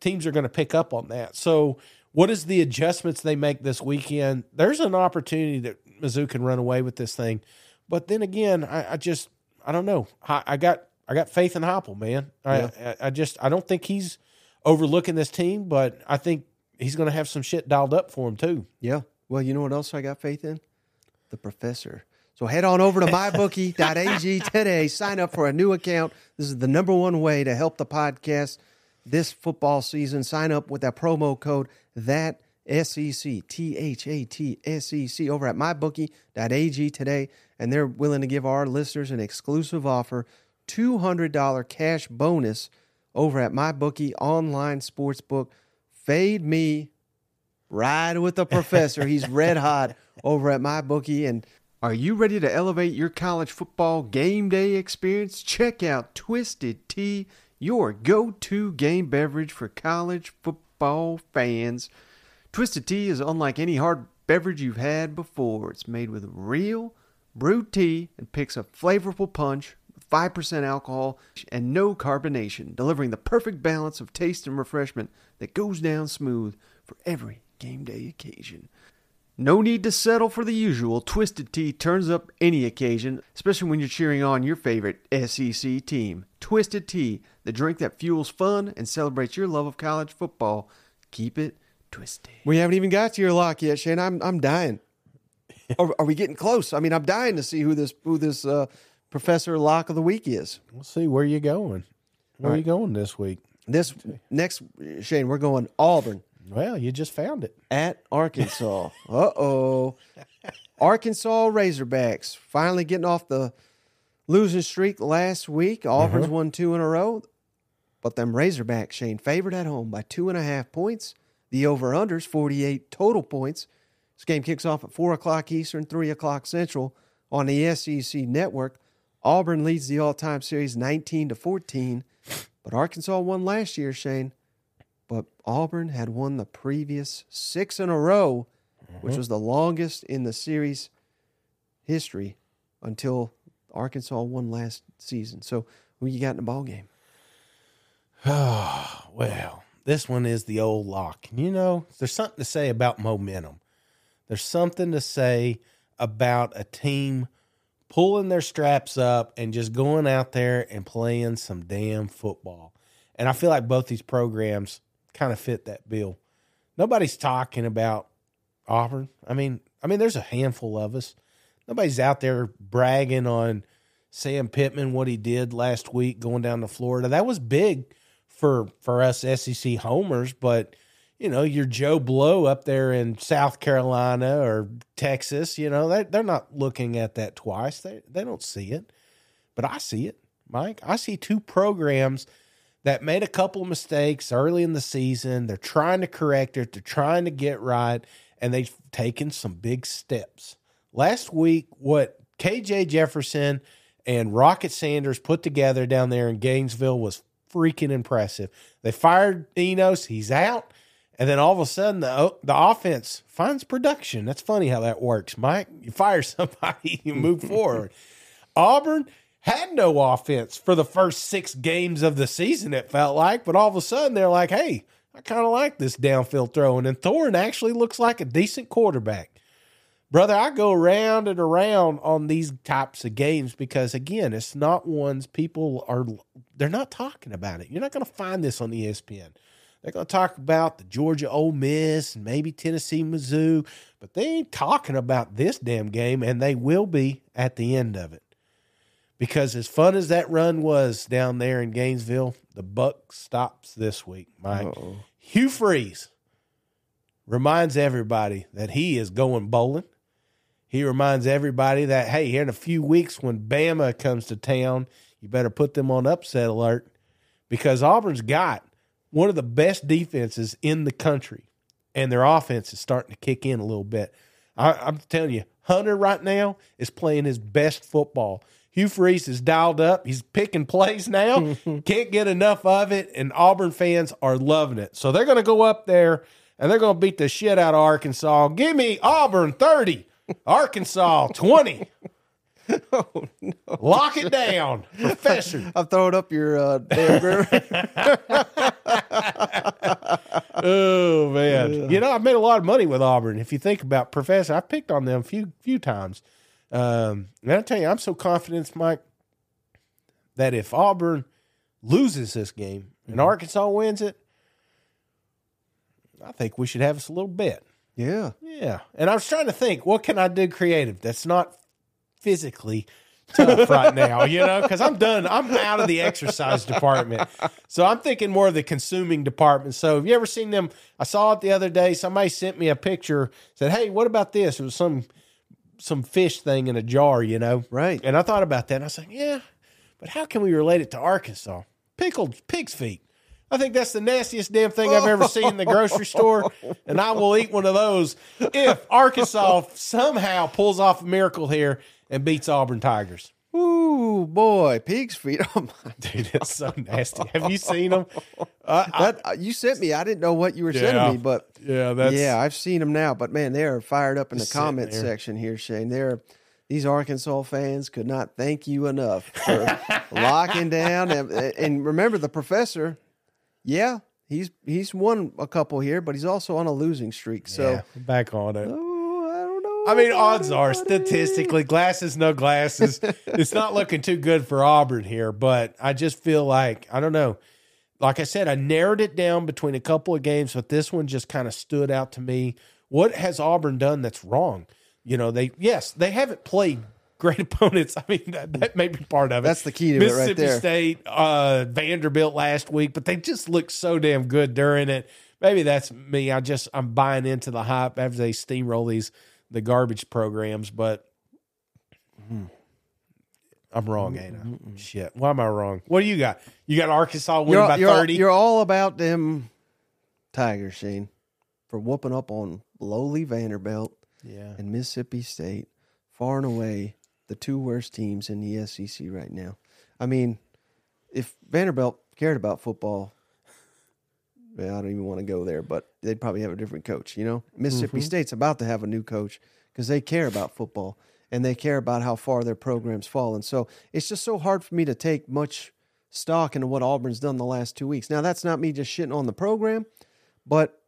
Teams are going to pick up on that. So what is the adjustments they make this weekend? There's an opportunity that Mizzou can run away with this thing. But then again, I, I just I don't know. I, I got I got faith in Heupel, man. I, I I just I don't think he's overlooking this team, but I think he's going to have some shit dialed up for him too. Yeah. Well, you know what else I got faith in? The professor. So head on over to mybookie.ag today. Sign up for a new account. This is the number one way to help the podcast this football season. Sign up with that promo code that SEC T H A T S E C over at mybookie.ag today, and they're willing to give our listeners an exclusive offer, two hundred dollar cash bonus over at mybookie online sportsbook. Fade me Ride with the professor. He's red hot over at MyBookie. And are you ready to elevate your college football game day experience? Check out Twisted Tea, your go to game beverage for college football fans. Twisted Tea is unlike any hard beverage you've had before. It's made with real brewed tea and picks a flavorful punch. 5% alcohol and no carbonation, delivering the perfect balance of taste and refreshment that goes down smooth for every game day occasion. No need to settle for the usual. Twisted Tea turns up any occasion, especially when you're cheering on your favorite SEC team. Twisted Tea, the drink that fuels fun and celebrates your love of college football. Keep it twisted. We haven't even got to your lock yet, Shane. I'm I'm dying. are, are we getting close? I mean, I'm dying to see who this who this uh, Professor Lock of the Week is. We'll see where you going. Where are you going this week? This next, Shane, we're going Auburn Well, you just found it. at Arkansas. uh oh. Arkansas Razorbacks finally getting off the losing streak last week. Auburn's won two in a row. But them Razorbacks, Shane, favored at home by two and a half points. The over unders, 48 total points. This game kicks off at 4 o'clock Eastern, 3 o'clock Central on the SEC network. Auburn leads the all time series 19 to 14. But Arkansas won last year, Shane. But Auburn had won the previous six in a row, which mm-hmm. was the longest in the series history until Arkansas won last season. So who you got in the ball game? Well, this one is the old lock. You know, there's something to say about momentum. There's something to say about a team pulling their straps up and just going out there and playing some damn football. And I feel like both these programs kind of fit that bill. Nobody's talking about Auburn. I mean, I mean, there's a handful of us. Nobody's out there bragging on Sam Pittman what he did last week going down to Florida. That was big for for us SEC homers, but you know, your Joe Blow up there in South Carolina or Texas, you know, they they're not looking at that twice. They they don't see it. But I see it, Mike. I see two programs that made a couple mistakes early in the season. They're trying to correct it, they're trying to get right, and they've taken some big steps. Last week, what KJ Jefferson and Rocket Sanders put together down there in Gainesville was freaking impressive. They fired Enos, he's out. And then all of a sudden, the the offense finds production. That's funny how that works, Mike. You fire somebody, you move forward. Auburn had no offense for the first six games of the season, it felt like. But all of a sudden, they're like, hey, I kind of like this downfield throwing. And Thorne actually looks like a decent quarterback. Brother, I go around and around on these types of games because, again, it's not ones people are, they're not talking about it. You're not going to find this on ESPN. They're going to talk about the Georgia Ole Miss and maybe Tennessee Mizzou, but they ain't talking about this damn game, and they will be at the end of it. Because as fun as that run was down there in Gainesville, the buck stops this week, Mike. Uh-oh. Hugh Freeze reminds everybody that he is going bowling. He reminds everybody that, hey, here in a few weeks when Bama comes to town, you better put them on upset alert because Auburn's got one of the best defenses in the country, and their offense is starting to kick in a little bit. I, I'm telling you, Hunter right now is playing his best football. Hugh Freeze is dialed up. He's picking plays now. Can't get enough of it, and Auburn fans are loving it. So they're going to go up there and they're going to beat the shit out of Arkansas. Give me Auburn 30, Arkansas 20. Oh, no. Lock it down, Professor. I'm throwing up your uh, damn Oh man, you know I've made a lot of money with Auburn. If you think about Professor, I've picked on them a few few times. Um, and I tell you, I'm so confident, Mike, that if Auburn loses this game and Arkansas wins it, I think we should have us a little bet. Yeah. Yeah, and I was trying to think, what can I do creative that's not physically tough right now, you know, because I'm done. I'm out of the exercise department. So I'm thinking more of the consuming department. So have you ever seen them? I saw it the other day. Somebody sent me a picture, said, Hey, what about this? It was some some fish thing in a jar, you know? Right. And I thought about that and I was like, Yeah, but how can we relate it to Arkansas? Pickled pig's feet. I think that's the nastiest damn thing I've ever seen in the grocery store, and I will eat one of those if Arkansas somehow pulls off a miracle here and beats Auburn Tigers. Ooh, boy, pig's feet. Oh my Dude, it's so nasty. Have you seen them? Uh, that uh, you sent me. I didn't know what you were Yeah. sending me, but yeah, that's yeah, I've seen them now. But man, they are fired up in the Just sitting comment section here, Shane. They're these Arkansas fans could not thank you enough for locking down. And, and remember, the professor, yeah, he's he's won a couple here, but he's also on a losing streak. So yeah, back on it. oh, I don't know. I mean, odds are statistically, glasses, no glasses. it's not looking too good for Auburn here, but I just feel like, I don't know. Like I said, I narrowed it down between a couple of games, but this one just kind of stood out to me. What has Auburn done that's wrong? You know, they, yes, they haven't played great opponents. I mean, that, that may be part of it. That's the key to it right Mississippi there. State, uh, Vanderbilt last week, but they just looked so damn good during it. Maybe that's me. I just I'm buying into the hype as they steamroll these the garbage programs, but I'm wrong, ain't I? Shit. Why am I wrong? What do you got? You got Arkansas winning You're, by you're, 30? you're all about them Tigers, Shane, for whooping up on lowly Vanderbilt yeah. and Mississippi State, far and away the two worst teams in the SEC right now. I mean, if Vanderbilt cared about football, I don't even want to go there, but they'd probably have a different coach. You know, mm-hmm. Mississippi State's about to have a new coach because they care about football and they care about how far their programs fall. And so it's just so hard for me to take much stock into what Auburn's done the last two weeks. Now, that's not me just shitting on the program, but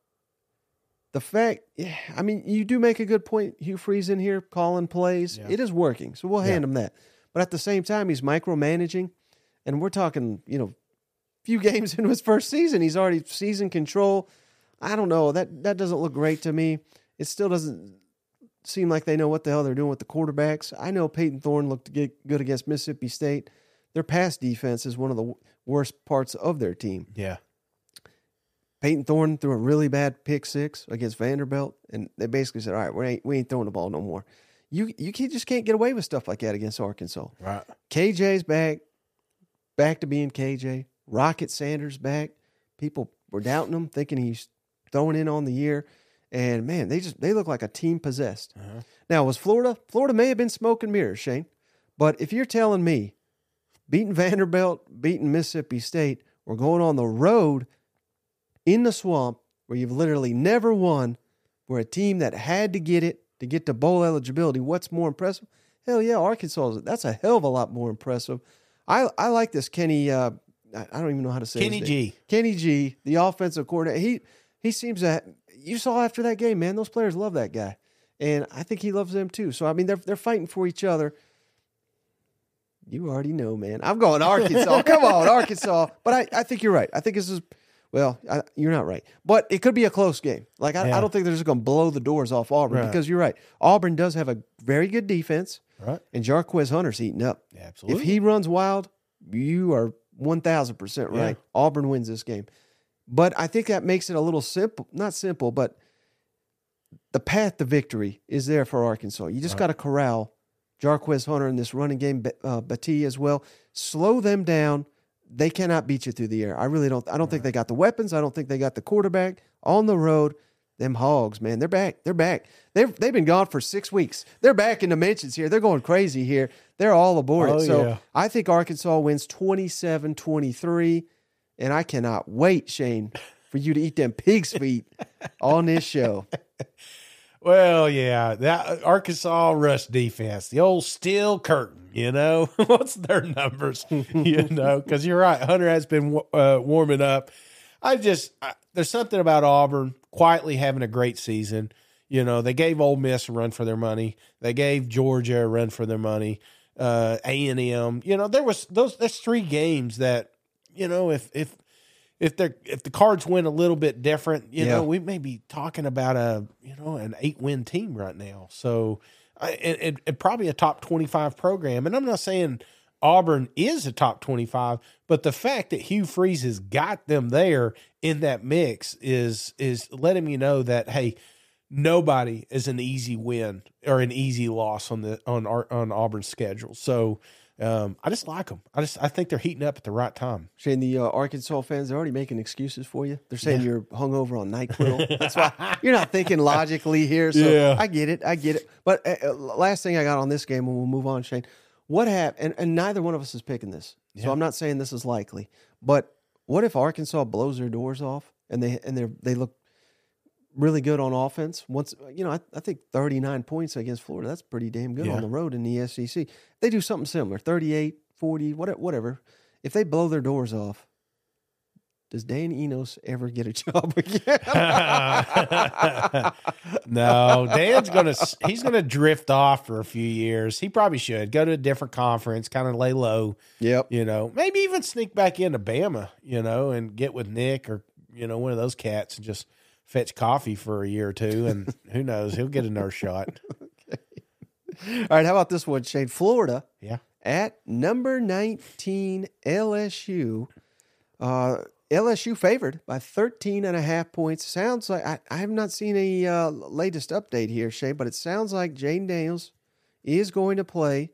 the fact, yeah, I mean, you do make a good point. Hugh Freeze in here calling plays. Yeah. It is working. So we'll hand him that. But at the same time, he's micromanaging. And we're talking, you know, few games into his first season. He's already season control. I don't know. That that doesn't look great to me. It still doesn't seem like they know what the hell they're doing with the quarterbacks. I know Payton Thorne looked good against Mississippi State. Their pass defense is one of the worst parts of their team. Yeah. Payton Thorne threw a really bad pick six against Vanderbilt, and they basically said, "All right, we ain't we ain't throwing the ball no more." You you can't, just can't get away with stuff like that against Arkansas. Right. KJ's back, back to being KJ. Rocket Sanders back. People were doubting him, thinking he's throwing in on the year, and man, they just they look like a team possessed. Now was Florida? Florida may have been smoke and mirrors, Shane, but if you're telling me beating Vanderbilt, beating Mississippi State, we're going on the road in the swamp where you've literally never won, where a team that had to get it to get to bowl eligibility, what's more impressive? Hell yeah, Arkansas. That's a hell of a lot more impressive. I I like this Kenny. Uh, I don't even know how to say Kenny. G. Kenny G, the offensive coordinator. He he seems that you saw after that game, man. Those players love that guy, and I think he loves them too. So I mean, they're they're fighting for each other. You already know, man. I'm going Arkansas. Come on, Arkansas. But I, I think you're right. I think this is well, I, you're not right, but it could be a close game. Like I, Yeah. I don't think they're just going to blow the doors off Auburn Right. because you're right. Auburn does have a very good defense, Right. and Jarquez Hunter's eating up. Absolutely. If he runs wild, you are 1000% right. Yeah. Auburn wins this game. But I think that makes it a little simple, not simple, but the path to victory is there for Arkansas. You just got to corral Jarquez Hunter in this running game, uh, as well. Slow them down. They cannot beat you through the air. I really don't. I don't think they got the weapons. I don't think they got the quarterback on the road. Them hogs, man, they're back. They're back. They've they've been gone for six weeks. They're back in dimensions here. They're going crazy here. They're all aboard Oh. So yeah. I think Arkansas wins 27-23. And I cannot wait, Shane, for you to eat them pig's feet on this show. Well, yeah, that Arkansas rush defense, the old steel curtain. You know, what's their numbers? you know, because you're right. Hunter has been uh, warming up. I just I, there's something about Auburn quietly having a great season. You know, they gave Ole Miss a run for their money. They gave Georgia a run for their money. Uh, A and M. You know, there was those. That's three games that you know if if if they if the cards went a little bit different, you Yeah. know, we may be talking about a you know an eight win team right now. So, I, and, and, and probably a top twenty five program. And I'm not saying Auburn is a top twenty five, but the fact that Hugh Freeze has got them there in that mix is is letting me know that hey, nobody is an easy win or an easy loss on the on our on Auburn's schedule. So. Um, I just like them. I just I think they're heating up at the right time. Shane, the uh, Arkansas fans, they're already making excuses for you. They're saying you're hungover on NyQuil. That's why you're not thinking logically here. So Yeah. I get it. I get it. But uh, uh, last thing I got on this game, and we'll move on, Shane. What happened? And, and neither one of us is picking this. So I'm not saying this is likely. But what if Arkansas blows their doors off and they and they they look really good on offense? Once you know, I, I think 39 points against Florida. That's pretty damn good Yeah. on the road in the SEC. They do something similar, 38, 40, whatever. whatever. If they blow their doors off, does Dan Enos ever get a job again? no, Dan's gonna he's gonna drift off for a few years. He probably should go to a different conference, kind of lay low. yep. You know, maybe even sneak back into Bama. You know, and get with Nick or you know one of those cats and just fetch coffee for a year or two, and who knows, he'll get another shot. All right, how about this one, Shane? Florida Yeah. at number 19 LSU. Uh, LSU favored by 13 and a half points. Sounds like I, I have not seen a uh, latest update here, Shane, but it sounds like Jayden Daniels is going to play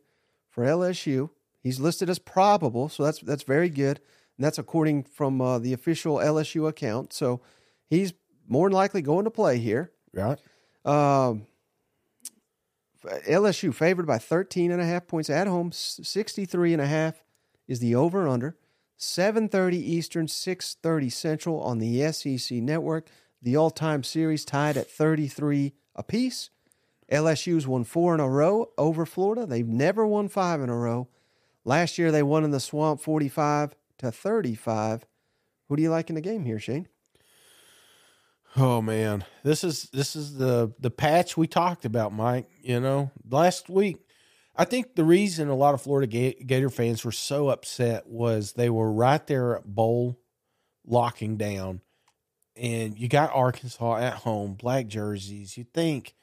for LSU. He's listed as probable, so that's that's very good. And that's according from uh, the official LSU account. So he's more than likely going to play here. Right. Um, LSU favored by 13 and a half points at home. 63 and a half is the over under. 7:30 Eastern, 6:30 Central on the SEC network. The all-time series tied at 33 apiece. LSU's won 4 in a row over Florida. They've never won 5 in a row. Last year they won in the Swamp 45 to 35. Who do you like in the game here, Shane? Oh man, this is this is the the patch we talked about, Mike. You know, last week. I think the reason a lot of Florida Gator fans were so upset was they were right there at bowl locking down, and you got Arkansas at home, black jerseys. You think,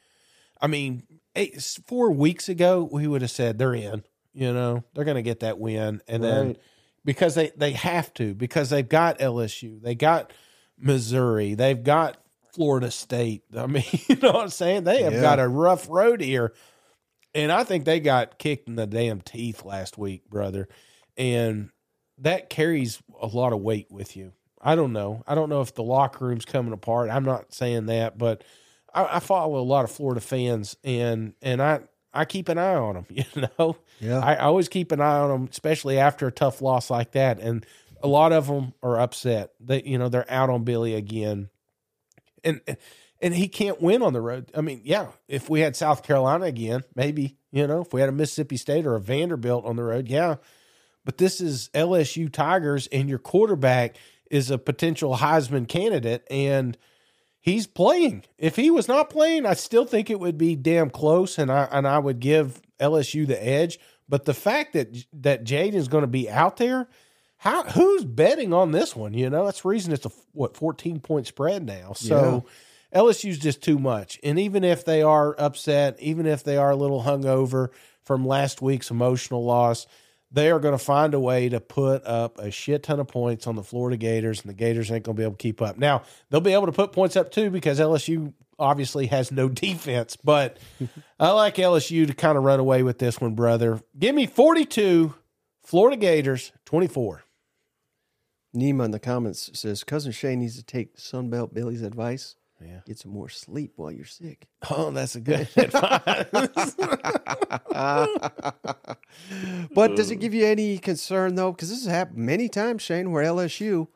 I mean, eight, four weeks ago we would have said they're in. You know, they're going to get that win, and then because they they have to because they've got LSU, they got Missouri, they've got Florida State. I mean, you know what I'm saying? They have Yeah. got a rough road here. And I think they got kicked in the damn teeth last week, brother. And that carries a lot of weight with you. I don't know. I don't know if the locker room's coming apart. I'm not saying that, but I, I follow a lot of Florida fans, and and I I keep an eye on them. You know, Yeah. I, I always keep an eye on them, especially after a tough loss like that. And a lot of them are upset. They you know they're out on Billy again, and and he can't win on the road. I mean, yeah, if we had South Carolina again, maybe you know if we had a Mississippi State or a Vanderbilt on the road, yeah. But this is LSU Tigers, and your quarterback is a potential Heisman candidate, and he's playing. If he was not playing, I still think it would be damn close, and I and I would give LSU the edge. But the fact that that is going to be out there, how who's betting on this one? You know, that's the reason it's a what fourteen point spread now. So LSU's just too much. And even if they are upset, even if they are a little hungover from last week's emotional loss, they are going to find a way to put up a shit ton of points on the Florida Gators, and the Gators ain't going to be able to keep up. Now, they'll be able to put points up too because LSU obviously has no defense, but I like LSU to kind of run away with this one, brother. Give me 42, Florida Gators 24. Nima in the comments says cousin Shane needs to take Sunbelt Billy's advice. Yeah. Get some more sleep while you're sick. Oh, that's a good advice. But does it give you any concern though? Because this has happened many times, Shane, where LSU,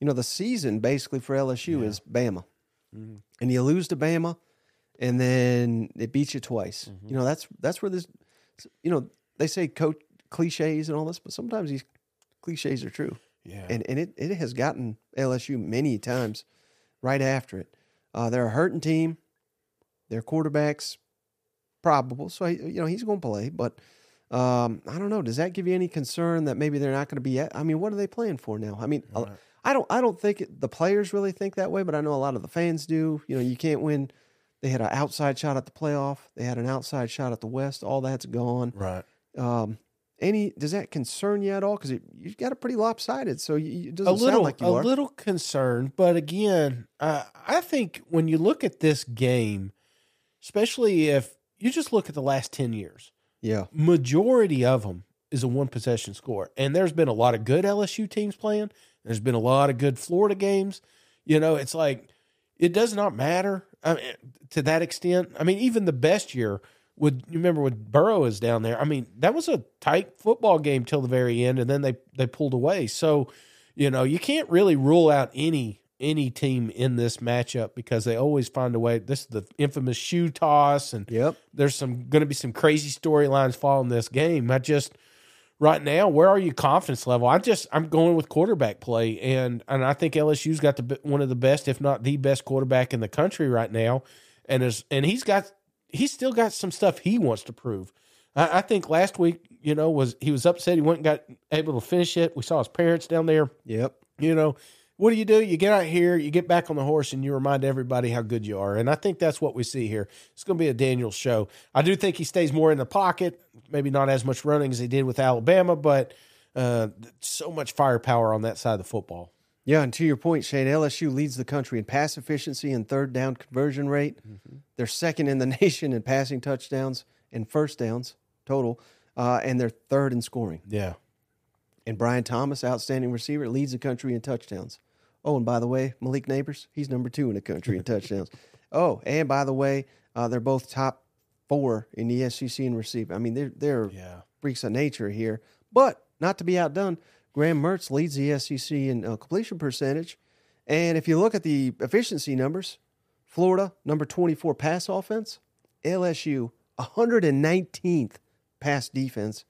you know, the season basically for LSU is Bama, mm-hmm. and you lose to Bama, and then it beats you twice. Mm-hmm. You know, that's that's where this, you know, they say coach cliches and all this, but sometimes these cliches are true. yeah. and and it, it has gotten LSU many times right after it. Uh, they're a hurting team. Their quarterbacks probable, so he, you know he's going to play. But um, I don't know. Does that give you any concern that maybe they're not going to be? At, I mean, what are they playing for now? I mean, I- I don't. I don't think it, the players really think that way, but I know a lot of the fans do. You know, you can't win. They had an outside shot at the playoff. They had an outside shot at the West. All that's gone. right. Um, any does that concern you at all? Because you've got it pretty lopsided, so you, it doesn't a little, sound like you a are. little concerned, but again, uh, I think when you look at this game, especially if you just look at the last ten years, yeah, majority of them is a one possession score, and there's been a lot of good LSU teams playing. There's been a lot of good Florida games. You know, it's like it does not matter I mean, to that extent. I mean, even the best year would you remember when Burrow is down there? I mean, that was a tight football game till the very end, and then they they pulled away. So, you know, you can't really rule out any any team in this matchup because they always find a way. This is the infamous shoe toss, and yep. there's some going to be some crazy storylines following this game. I just right now, where are you confidence level? I just I'm going with quarterback play, and and I think LSU's got the one of the best, if not the best quarterback in the country right now, and is and he's got he's still got some stuff he wants to prove. I, I think last week, you know, was he was upset he went and got able to finish it. We saw his parents down there Yep. you know, what do you do? You get out here, you get back on the horse, and you remind everybody how good you are. And I think that's what we see here. It's going to be a Daniel show. I do think he stays more in the pocket, maybe not as much running as he did with Alabama, but uh, so much firepower on that side of the football. Yeah, and to your point, Shane, LSU leads the country in pass efficiency and third down conversion rate. Mm-hmm. They're second in the nation in passing touchdowns and first downs total, uh, and they're third in scoring. Yeah. And Brian Thomas, outstanding receiver, leads the country in touchdowns. Oh, and by the way, Malik Nabers, he's number two in the country in touchdowns. Oh, and by the way, uh, they're both top four in the SEC in receiving. I mean, they're they're yeah. freaks of nature here, but not to be outdone. Graham Mertz leads the SEC in uh, completion percentage. And if you look at the efficiency numbers, Florida, number 24 pass offense, LSU, 119th pass defense.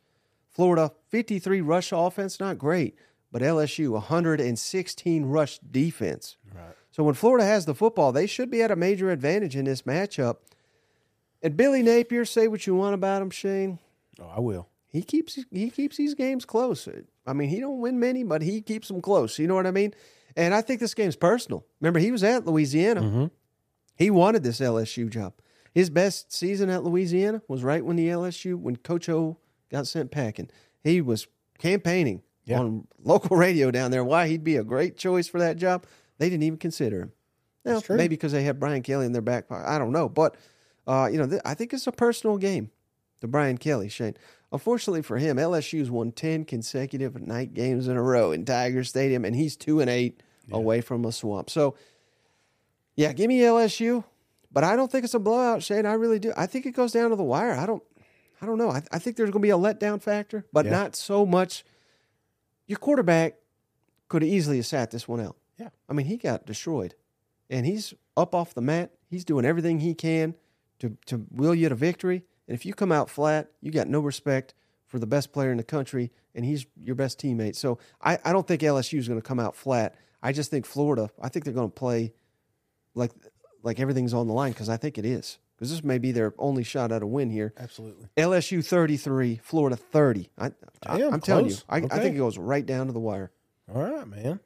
Florida, 53 rush offense, not great, but LSU, 116 rush defense. Right. So when Florida has the football, they should be at a major advantage in this matchup. And Billy Napier, say what you want about him, Shane. Oh, I will he keeps he keeps these games close. I mean, he don't win many, but he keeps them close. You know what I mean? And I think this game's personal. Remember, he was at Louisiana. Mm-hmm. He wanted this LSU job. His best season at Louisiana was right when the LSU when Coach O got sent packing. He was campaigning yeah. on local radio down there why he'd be a great choice for that job. They didn't even consider him. Now, maybe because they had Brian Kelly in their back pocket. I don't know, but uh, you know, th- I think it's a personal game to Brian Kelly, Shane. Unfortunately for him, LSU's won 10 consecutive night games in a row in Tiger Stadium, and he's 2 and 8 yeah. away from a swamp. So, yeah, give me LSU, but I don't think it's a blowout, Shane. I really do. I think it goes down to the wire. I don't I don't know. I, I think there's going to be a letdown factor, but yeah. not so much. Your quarterback could have easily have sat this one out. Yeah. I mean, he got destroyed, and he's up off the mat. He's doing everything he can to, to will you to victory. And if you come out flat, you got no respect for the best player in the country, and he's your best teammate. So I, I don't think LSU is going to come out flat. I just think Florida. I think they're going to play like like everything's on the line because I think it is because this may be their only shot at a win here. Absolutely. LSU thirty three, Florida thirty. I, I am telling you, I, okay. I, think it goes right down to the wire. All right, man.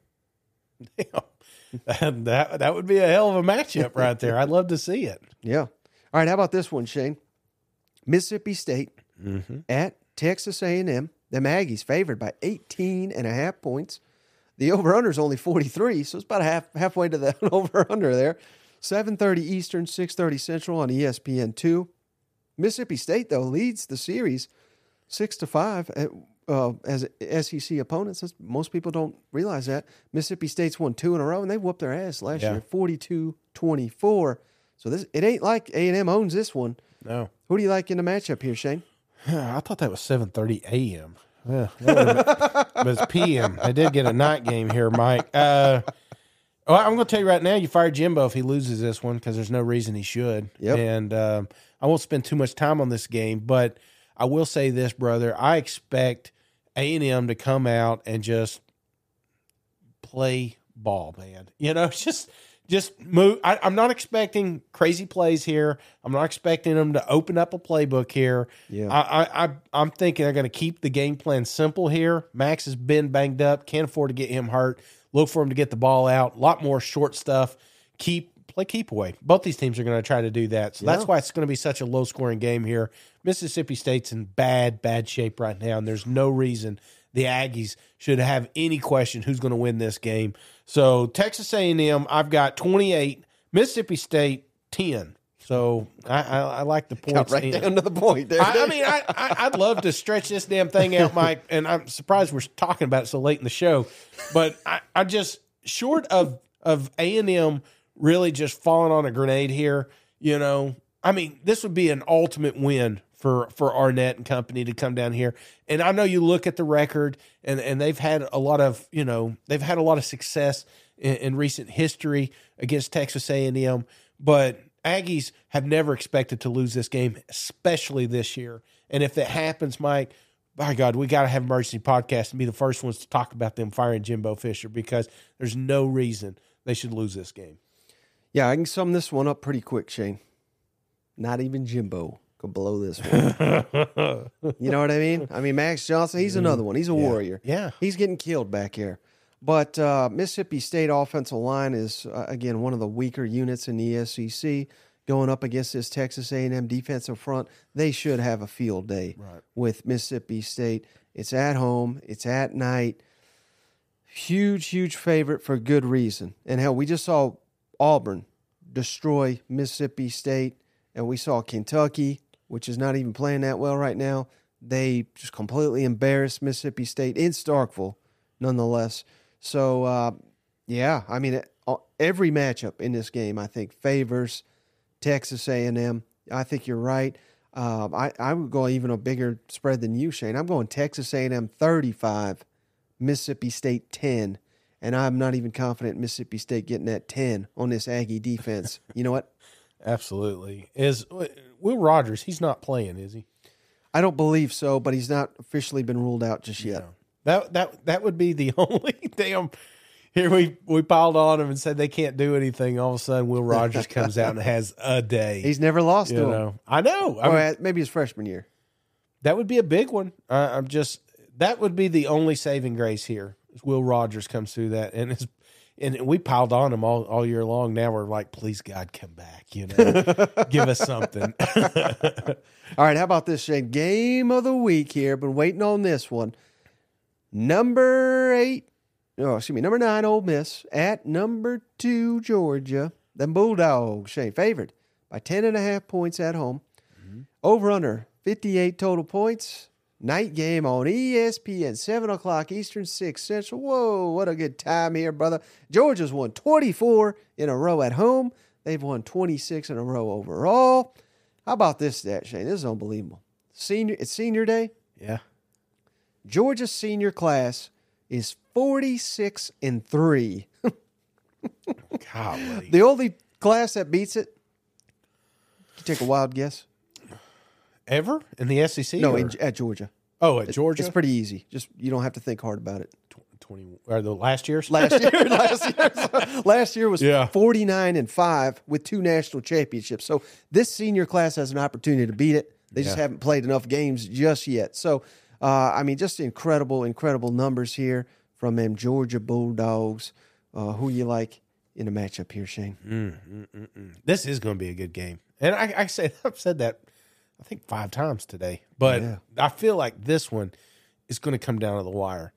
Damn. that that would be a hell of a matchup right there. I'd love to see it. Yeah. All right. How about this one, Shane? Mississippi State mm-hmm. at Texas A&M. The Aggies favored by 18 and a half points. The over-under is only 43, so it's about half halfway to the over-under there. 7.30 Eastern, 6.30 Central on ESPN2. Mississippi State, though, leads the series 6 to 5 at, uh, as SEC opponents. Most people don't realize that. Mississippi State's won two in a row, and they whooped their ass last yeah. year, 42-24. So this it ain't like A&M owns this one. No. Who do you like in the matchup here, Shane? I thought that was 7:30 a.m. Yeah, but it's p.m. I did get a night game here, Mike. Uh, well, I'm going to tell you right now, you fire Jimbo if he loses this one because there's no reason he should. Yep. And um, I won't spend too much time on this game, but I will say this, brother. I expect A and M to come out and just play ball, man. You know, just just move. I, am not expecting crazy plays here. I'm not expecting them to open up a playbook here. Yeah, I, I, I am thinking they're going to keep the game plan simple here. Max has been banged up. Can't afford to get him hurt. Look for him to get the ball out. A lot more short stuff. Keep play keep away. Both these teams are going to try to do that. So yeah. that's why it's going to be such a low scoring game here. Mississippi State's in bad bad shape right now, and there's no reason the Aggies should have any question who's going to win this game. So Texas A&M, I've got 28. Mississippi State 10. So I, I, I like the points. Got right in. down to the point there. I, I mean, I, I, would love to stretch this damn thing out, Mike. And I'm surprised we're talking about it so late in the show. But I, I just short of of A and M really just falling on a grenade here. You know, I mean, this would be an ultimate win for for Arnett and company to come down here. And I know you look at the record, and and they've had a lot of you know they've had a lot of success in, in recent history against Texas A and M, but Aggies have never expected to lose this game, especially this year. And if it happens, Mike, by God, we got to have emergency podcast and be the first ones to talk about them firing Jimbo Fisher because there's no reason they should lose this game. Yeah, I can sum this one up pretty quick, Shane. Not even Jimbo could blow this one. you know what I mean? I mean, Max Johnson, he's another one. He's a yeah. warrior. Yeah. He's getting killed back here. But uh, Mississippi State offensive line is uh, again one of the weaker units in the SEC. Going up against this Texas A&M defensive front, they should have a field day Right. with Mississippi State. It's at home. It's at night. Huge, huge favorite for good reason. And hell, we just saw Auburn destroy Mississippi State, and we saw Kentucky, which is not even playing that well right now. They just completely embarrassed Mississippi State in Starkville, nonetheless. So, uh, yeah, I mean, uh, every matchup in this game, I think, favors Texas A&M. I think you're right. Um, I, I would go even a bigger spread than you, Shane. I'm going Texas A&M 35, Mississippi State 10, and I'm not even confident Mississippi State getting that 10 on this Aggie defense. you know what? Absolutely. Is Will Rogers? He's not playing, is he? I don't believe so, but he's not officially been ruled out just yet. That that that would be the only damn. Here we we piled on him and said they can't do anything. All of a sudden, Will Rogers comes out and has a day. He's never lost you to him. know, I know. I mean, maybe his freshman year. that would be a big one. I, I'm just that would be the only saving grace here. Is Will Rogers comes through that and it's and we piled on him all, all year long. Now we're like, please God, come back. You know, give us something. All right, how about this, Shane? Game of the week here. Been waiting on this one. Number eight, oh, excuse me, number nine, Ole Miss at number two, Georgia. Them Bulldogs, Shane, favored by 10 and a half points at home. Mm-hmm. Over under 58 total points. Night game on ESPN, 7 o'clock Eastern, 6 Central. Whoa, what a good time here, brother. Georgia's won 24 in a row at home. They've won 26 in a row overall. How about this stat, Shane? This is unbelievable. Senior, it's senior day. yeah, Georgia's senior class is 46 and 3. golly. The only class that beats it, you take a wild guess? Ever in the SEC? No, in, at Georgia. Oh, at Georgia, It's pretty easy. Just you don't have to think hard about it. twenty or the last year's. Last year, last year, last year was Yeah. 49 and 5 with two national championships. So this senior class has an opportunity to beat it. They just Yeah. haven't played enough games just yet. So, uh, I mean, just incredible, incredible numbers here from them Georgia Bulldogs. Uh, who you like in a matchup here, Shane? this is going to be a good game. And I, I said I've said that I think five times today, but Yeah. I feel like this one is going to come down to the wire.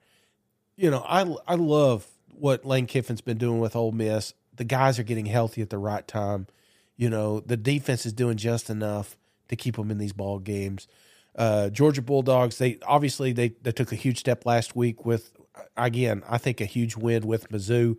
You know, I I love what Lane Kiffin's been doing with Ole Miss. The guys are getting healthy at the right time. You know, the defense is doing just enough to keep them in these ball games. Uh, Georgia Bulldogs, they obviously they they took a huge step last week with again, I think a huge win with Mizzou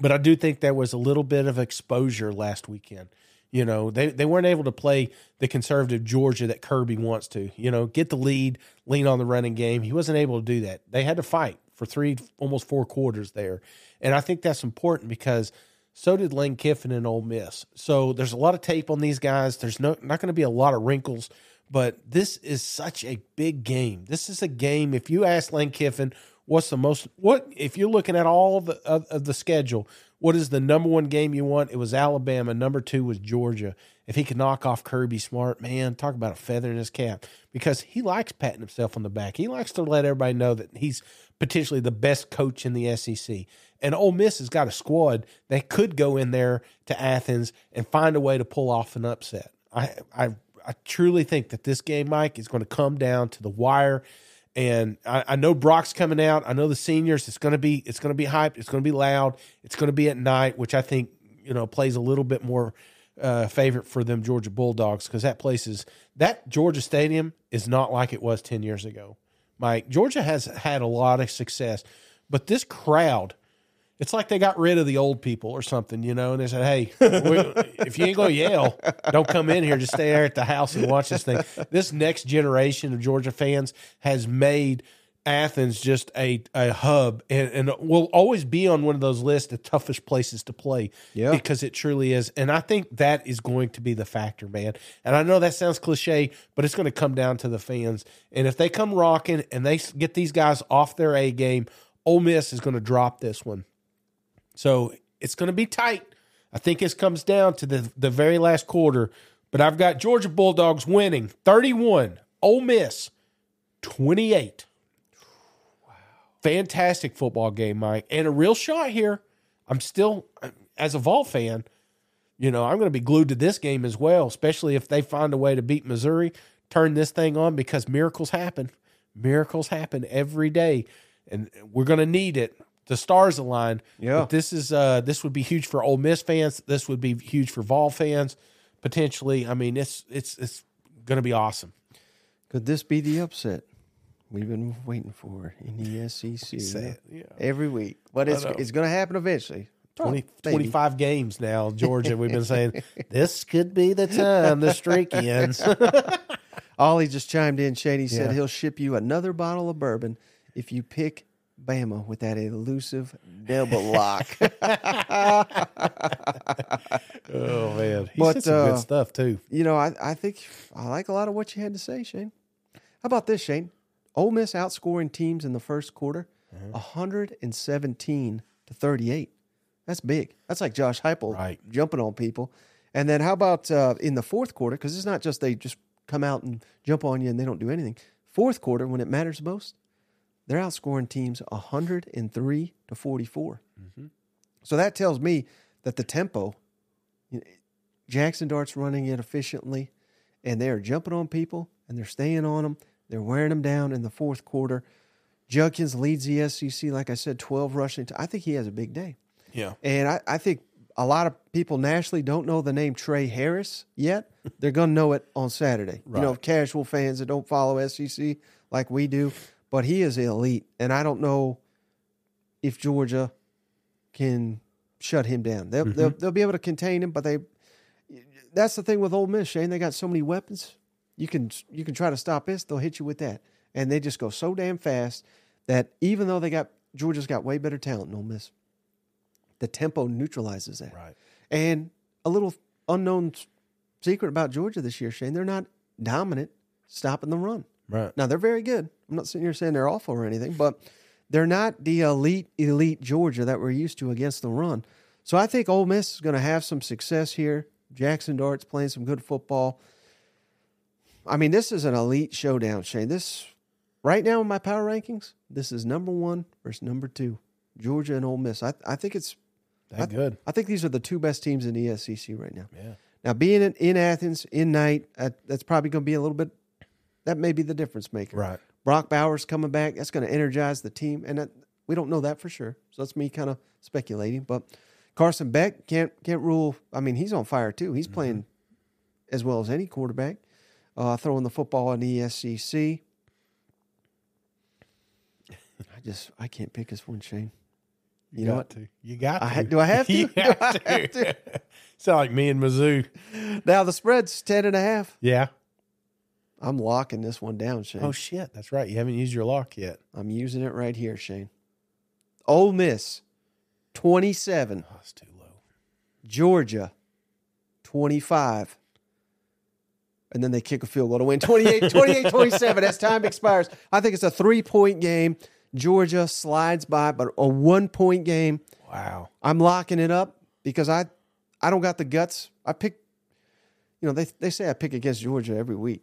but I do think there was a little bit of exposure last weekend. You know, they, they weren't able to play the conservative Georgia that Kirby wants to. You know, get the lead, lean on the running game. He wasn't able to do that. They had to fight for three, almost four quarters there, and I think that's important because so did Lane Kiffin and Ole Miss. So there's a lot of tape on these guys. There's no not going to be a lot of wrinkles, but this is such a big game. This is a game. If you ask Lane Kiffin, what's the most what if you're looking at all the of, of the schedule what is the number one game you want? It was alabama. Number two was georgia. If he could knock off kirby smart man talk about a feather in his cap. Because he likes patting himself on the back. He likes to let everybody know that he's potentially the best coach in the sec and Ole Miss has got a squad that could go in there to Athens and find a way to pull off an upset. I, I, I truly think that this game, Mike, is going to come down to the wire. And I, I know Brock's coming out. I know the seniors. It's to be it's to be hyped. It's to be loud. It's to be at night, which I think you know plays a little bit more uh, favorite for them Georgia Bulldogs because that place is that Georgia Stadium is not like it was ten years ago. Mike, Georgia has had a lot of success, but this crowd it's like they got rid of the old people or something, you know, and they said, "Hey, we, if you ain't gonna yell, don't come in here. Just stay there at the house and watch this thing." This next generation of Georgia fans has made Athens just a a hub, and, and will always be on one of those lists of toughest places to play. Yeah. because it truly is, and I think that is going to be the factor, man. And I know that sounds cliche, but it's going to come down to the fans. And if they come rocking and they get these guys off their A game, Ole Miss is going to drop this one. So it's going to be tight. I think this comes down to the, the very last quarter. But I've got Georgia Bulldogs winning 31, Ole Miss 28. Wow. fantastic football game, Mike, and a real shot here. I'm still, as a Vol fan, you know, I'm going to be glued to this game as well, especially if they find a way to beat Missouri, turn this thing on because miracles happen. Miracles happen every day, and we're going to need it. The stars align. Yeah. But this is uh this would be huge for Ole Miss fans. This would be huge for Vol fans potentially. I mean, it's it's it's going to be awesome. Could this be the upset we've been waiting for in the SEC? It, yeah. Every week. But it's, it's going to happen eventually. 20, Maybe. 25 games now, Georgia. We've been saying this could be the time the streak ends. Ollie just chimed in, Shane. He said Yeah. he'll ship you another bottle of bourbon if you pick Bama with that elusive double lock. oh man, he But, said some uh, good stuff too. you know, I, I think I like a lot of what you had to say, Shane. How about this, Shane? Ole Miss outscoring teams in the first quarter, Mm-hmm. 117 to 38. That's big. That's like Josh Heupel Right. jumping on people. And then how about uh, in the fourth quarter? Because it's not just they just come out and jump on you and they don't do anything. Fourth quarter, when it matters most, they're outscoring teams 103 to 44. Mm-hmm. So that tells me that the tempo, Jackson Dart's running it efficiently, and they are jumping on people and they're staying on them. They're wearing them down in the fourth quarter. Judkins leads the SEC, like I said, 12 rushing. I think he has a big day. Yeah, And I, I think a lot of people nationally don't know the name Tre Harris yet. They're going to know it on Saturday. You know, casual fans that don't follow SEC like we do. But he is elite. And I don't know if Georgia can shut him down. They'll, they'll, mm-hmm. they'll be able to contain him, but they. That's the thing with Ole Miss, Shane. They got so many weapons. You can you can try to stop this, they'll hit you with that, and they just go so damn fast that even though they got Georgia's got way better talent than Ole Miss, the tempo neutralizes that. right. And a little unknown secret about Georgia this year, Shane, they're not dominant stopping the run. Right. Now they're very good. I'm not sitting here saying they're awful or anything, but they're not the elite, elite Georgia that we're used to against the run. So I think Ole Miss is going to have some success here. Jackson Dart's playing some good football. I mean, this is an elite showdown, Shane. This right now in my power rankings, this is number one versus number two, Georgia and Ole Miss. I, I think it's That good. I think these are the two best teams in the SEC right now. Yeah. Now, being in, in Athens in night, uh, that's probably going to be a little bit. That may be the difference maker. Right. Brock Bowers coming back. That's going to energize the team, and that, we don't know that for sure. So that's me kind of speculating. But Carson Beck can't can't rule. I mean, he's on fire too. He's playing as well as any quarterback. Uh, throwing the football in the SEC. I just I can't pick this one, Shane. You, know got what? to. You got I to. do I have to? You Do have I to. have to? Sound like me and Mizzou. Now the spread's ten and a half. Yeah. I'm locking this one down, Shane. Oh shit, that's right. You haven't used your lock yet. I'm using it right here, Shane. Ole Miss, 27. Oh, it's too low. Georgia, 25. And then they kick a field goal to win 28 28 27 as time expires. I think it's a three point game. Georgia slides by, but a one point game. Wow. I'm locking it up because I I don't got the guts. I pick, you know, they, they say I pick against Georgia every week.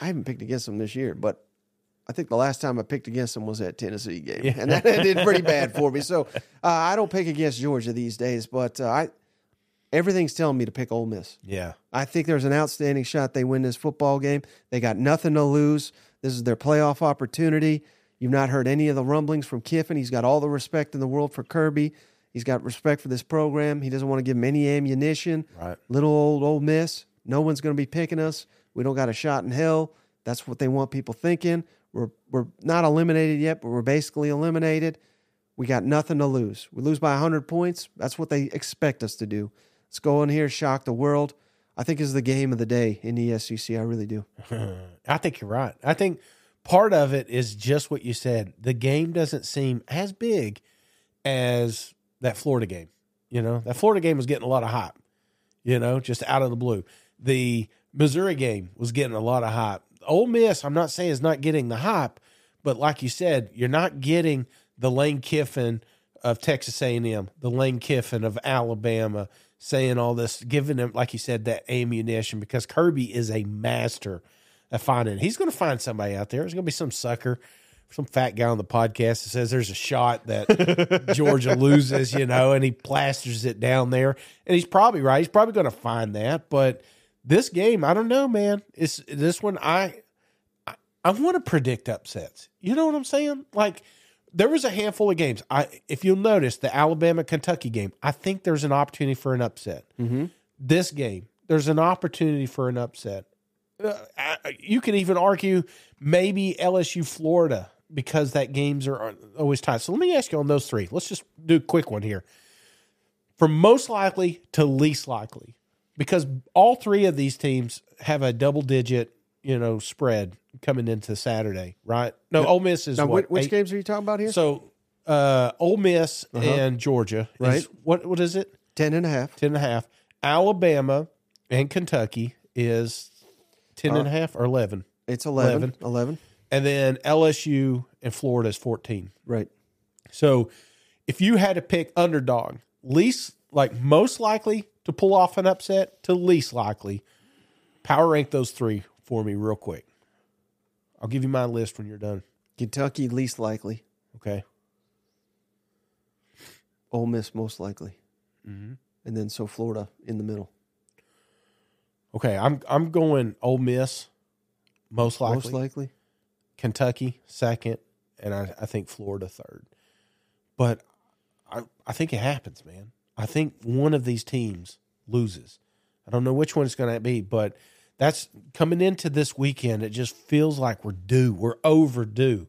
I haven't picked against them this year, but I think the last time I picked against them was that Tennessee game, and that did pretty bad for me. So uh, I don't pick against Georgia these days, but uh, I everything's telling me to pick Ole Miss. Yeah. I think there's an outstanding shot they win this football game. They got nothing to lose. This is their playoff opportunity. You've not heard any of the rumblings from Kiffin. He's got all the respect in the world for Kirby. He's got respect for this program. He doesn't want to give him any ammunition. Right. Little old Ole Miss. No one's going to be picking us. We don't got a shot in hell. That's what they want people thinking. We're we're not eliminated yet, but we're basically eliminated. We got nothing to lose. We lose by 100 points. That's what they expect us to do. Let's go in here, shock the world. I think is the game of the day in the SEC. I really do. I think you're right. I think part of it is just what you said. The game doesn't seem as big as that Florida game. You know, that Florida game was getting a lot of hype, you know, just out of the blue. The Missouri game was getting a lot of hype. Ole Miss, I'm not saying is not getting the hype, but like you said, you're not getting the Lane Kiffin of Texas A&M, the Lane Kiffin of Alabama saying all this, giving them, like you said, that ammunition because Kirby is a master at finding. He's going to find somebody out there. There's going to be some sucker some fat guy on the podcast that says there's a shot that Georgia loses, you know, and he plasters it down there. And he's probably right. He's probably going to find that. But this game, I don't know, man. It's this one. I I, I want to predict upsets. You know what I'm saying? Like there was a handful of games. I if you'll notice the Alabama Kentucky game, I think there's an opportunity for an upset. Mm-hmm. This game, there's an opportunity for an upset. Uh, I- you can even argue maybe LSU Florida because that games are always tied. So let me ask you on those three. Let's just do a quick one here. From most likely to least likely, because all three of these teams have a double digit, you know, spread coming into Saturday, right? No, Ole Miss is Now, what, which, eight- games are you talking about here? So, uh, Ole Miss and Georgia, is- Right. what what is it? Ten and a half. 10 and a half. Alabama and Kentucky is 10 and a half or 11. It's 11. 11. 11. And then LSU and Florida is 14. Right. So if you had to pick underdog, least like most likely to pull off an upset to least likely, power rank those three for me real quick. I'll give you my list when you're done. Kentucky least likely. Okay. Ole Miss most likely. Mm-hmm. And then so Florida in the middle. Okay. I'm I'm going Ole Miss most likely. Most likely. Kentucky second, and I, I think Florida third. But I, I think it happens, man. I think one of these teams loses. I don't know which one it's going to be, but that's coming into this weekend. It just feels like we're due. We're overdue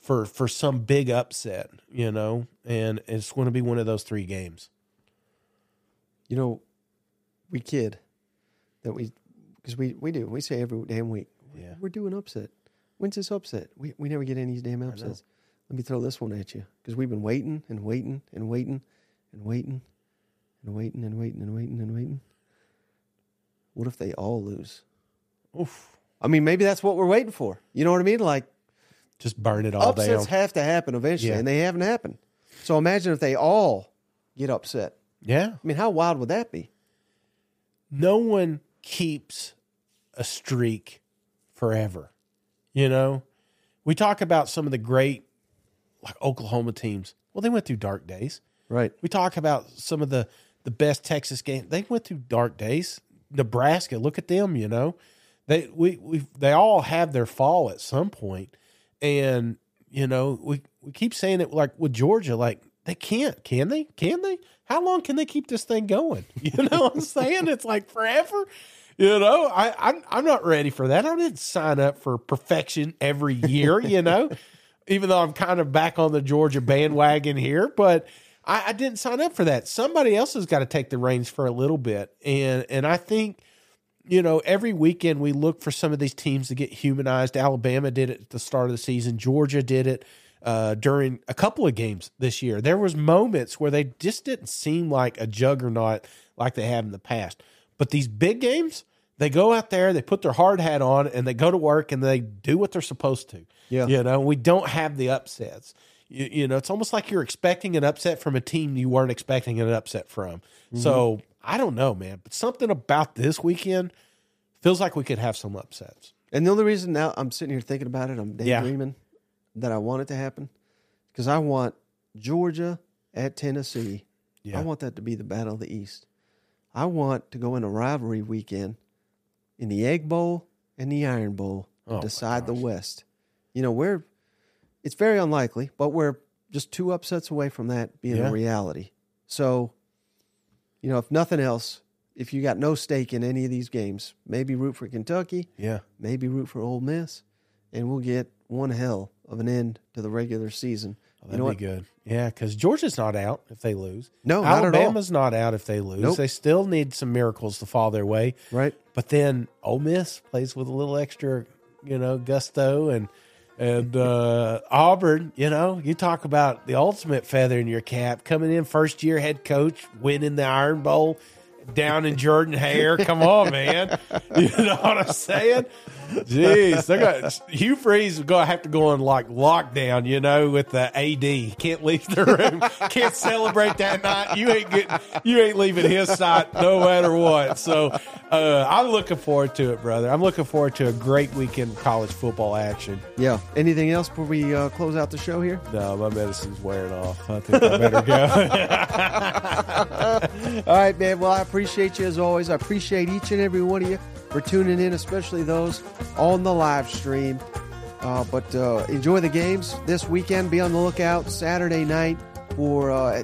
for for some big upset, you know, and it's going to be one of those three games. You know, we kid that we, because we, we do. We say every damn week, Yeah. we're doing upset. When's this upset? We, we never get any of these damn upsets. Let me throw this one at you because we've been waiting and waiting and waiting and waiting and waiting and waiting and waiting and waiting. What if they all lose? Oof. I mean, maybe that's what we're waiting for. You know what I mean? Like Just burn it all upsets down. have to happen eventually, Yeah. and they haven't happened. So imagine if they all get upset. yeah. I mean, how wild would that be? no one keeps a streak forever. You know, we talk about some of the great, like Oklahoma teams. Well, they went through dark days. Right. We talk about some of the the best Texas game. They went through dark days. Nebraska, look at them. You know, they we we they all have their fall at some point, and you know we we keep saying it like with Georgia, like they can't, can they? Can they? How long can they keep this thing going? You know what I'm saying? It's like forever. You know, I I'm I'm not ready for that. I didn't sign up for perfection every year. You know, even though I'm kind of back on the Georgia bandwagon here, but I, I didn't sign up for that. Somebody else has got to take the reins for a little bit, and and I think you know every weekend we look for some of these teams to get humanized. Alabama did it at the start of the season. Georgia did it uh, during a couple of games this year. There was moments where they just didn't seem like a juggernaut like they have in the past. But these big games, they go out there, they put their hard hat on, and they go to work and they do what they're supposed to. Yeah. You know, we don't have the upsets. You, you know, it's almost like you're expecting an upset from a team you weren't expecting an upset from. So mm-hmm. I don't know, man. But something about this weekend feels like we could have some upsets. And the only reason now I'm sitting here thinking about it, I'm Yeah. daydreaming that I want it to happen because I want Georgia at Tennessee. Yeah. I want that to be the battle of the East. I want to go in a rivalry weekend in the Egg Bowl and the Iron Bowl Oh, decide the. West. You know, we're it's very unlikely, but we're just two upsets away from that being Yeah. a reality. So, you know, if nothing else, if you got no stake in any of these games, maybe root for Kentucky, Yeah. maybe root for Ole Miss, and we'll get one hell of an end to the regular season. Oh, that'd you know be what? good. Yeah, because Georgia's not out if they lose. No, not at all. Alabama's not out if they lose. Nope. They still need some miracles to fall their way. Right? But then Ole Miss plays with a little extra, you know, gusto and and uh, Auburn. You know, you talk about the ultimate feather in your cap coming in first year head coach, winning the Iron Bowl. down in Jordan Hare. Come on, man. You know what I'm saying? Jeez, they got Hugh Freeze is gonna have to go on like lockdown, you know, with the AD. Can't leave the room. Can't celebrate that night. You ain't getting. You ain't leaving his side no matter what. So uh, I'm looking forward to it, brother. I'm looking forward to a great weekend of college football action. Yeah. Anything else before we uh, close out the show here? No, my medicine's wearing off. I think I better go. All right, man. Well, I appreciate you as always. I appreciate each and every one of you for tuning in, especially those on the live stream. Uh, but uh, enjoy the games this weekend. Be on the lookout Saturday night for uh,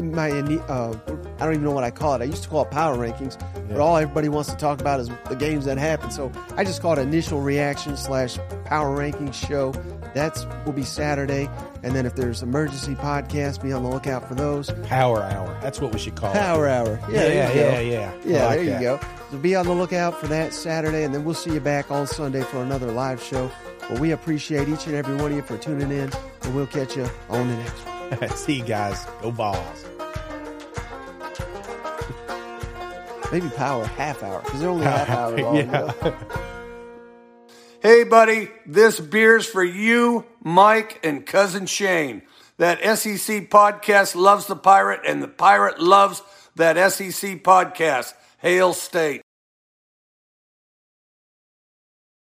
my. Uh, I don't even know what I call it. I used to call it power rankings, but all everybody wants to talk about is the games that happen. So I just call it initial reaction slash power rankings show. That's will be Saturday, and then if there's emergency podcasts, be on the lookout for those. Power hour. That's what we should call it. Power hour. Yeah, Yeah, you yeah, yeah. Yeah, like there you go. So be on the lookout for that Saturday, and then we'll see you back on Sunday for another live show. But we appreciate each and every one of you for tuning in, and we'll catch you on the next one. See you guys. Go Vols. Maybe power half hour because they're only half hour long. you know? Hey, buddy, this beer's for you, Mike, and cousin Shane. That SEC podcast loves the pirate, and the pirate loves that SEC podcast. Hail State.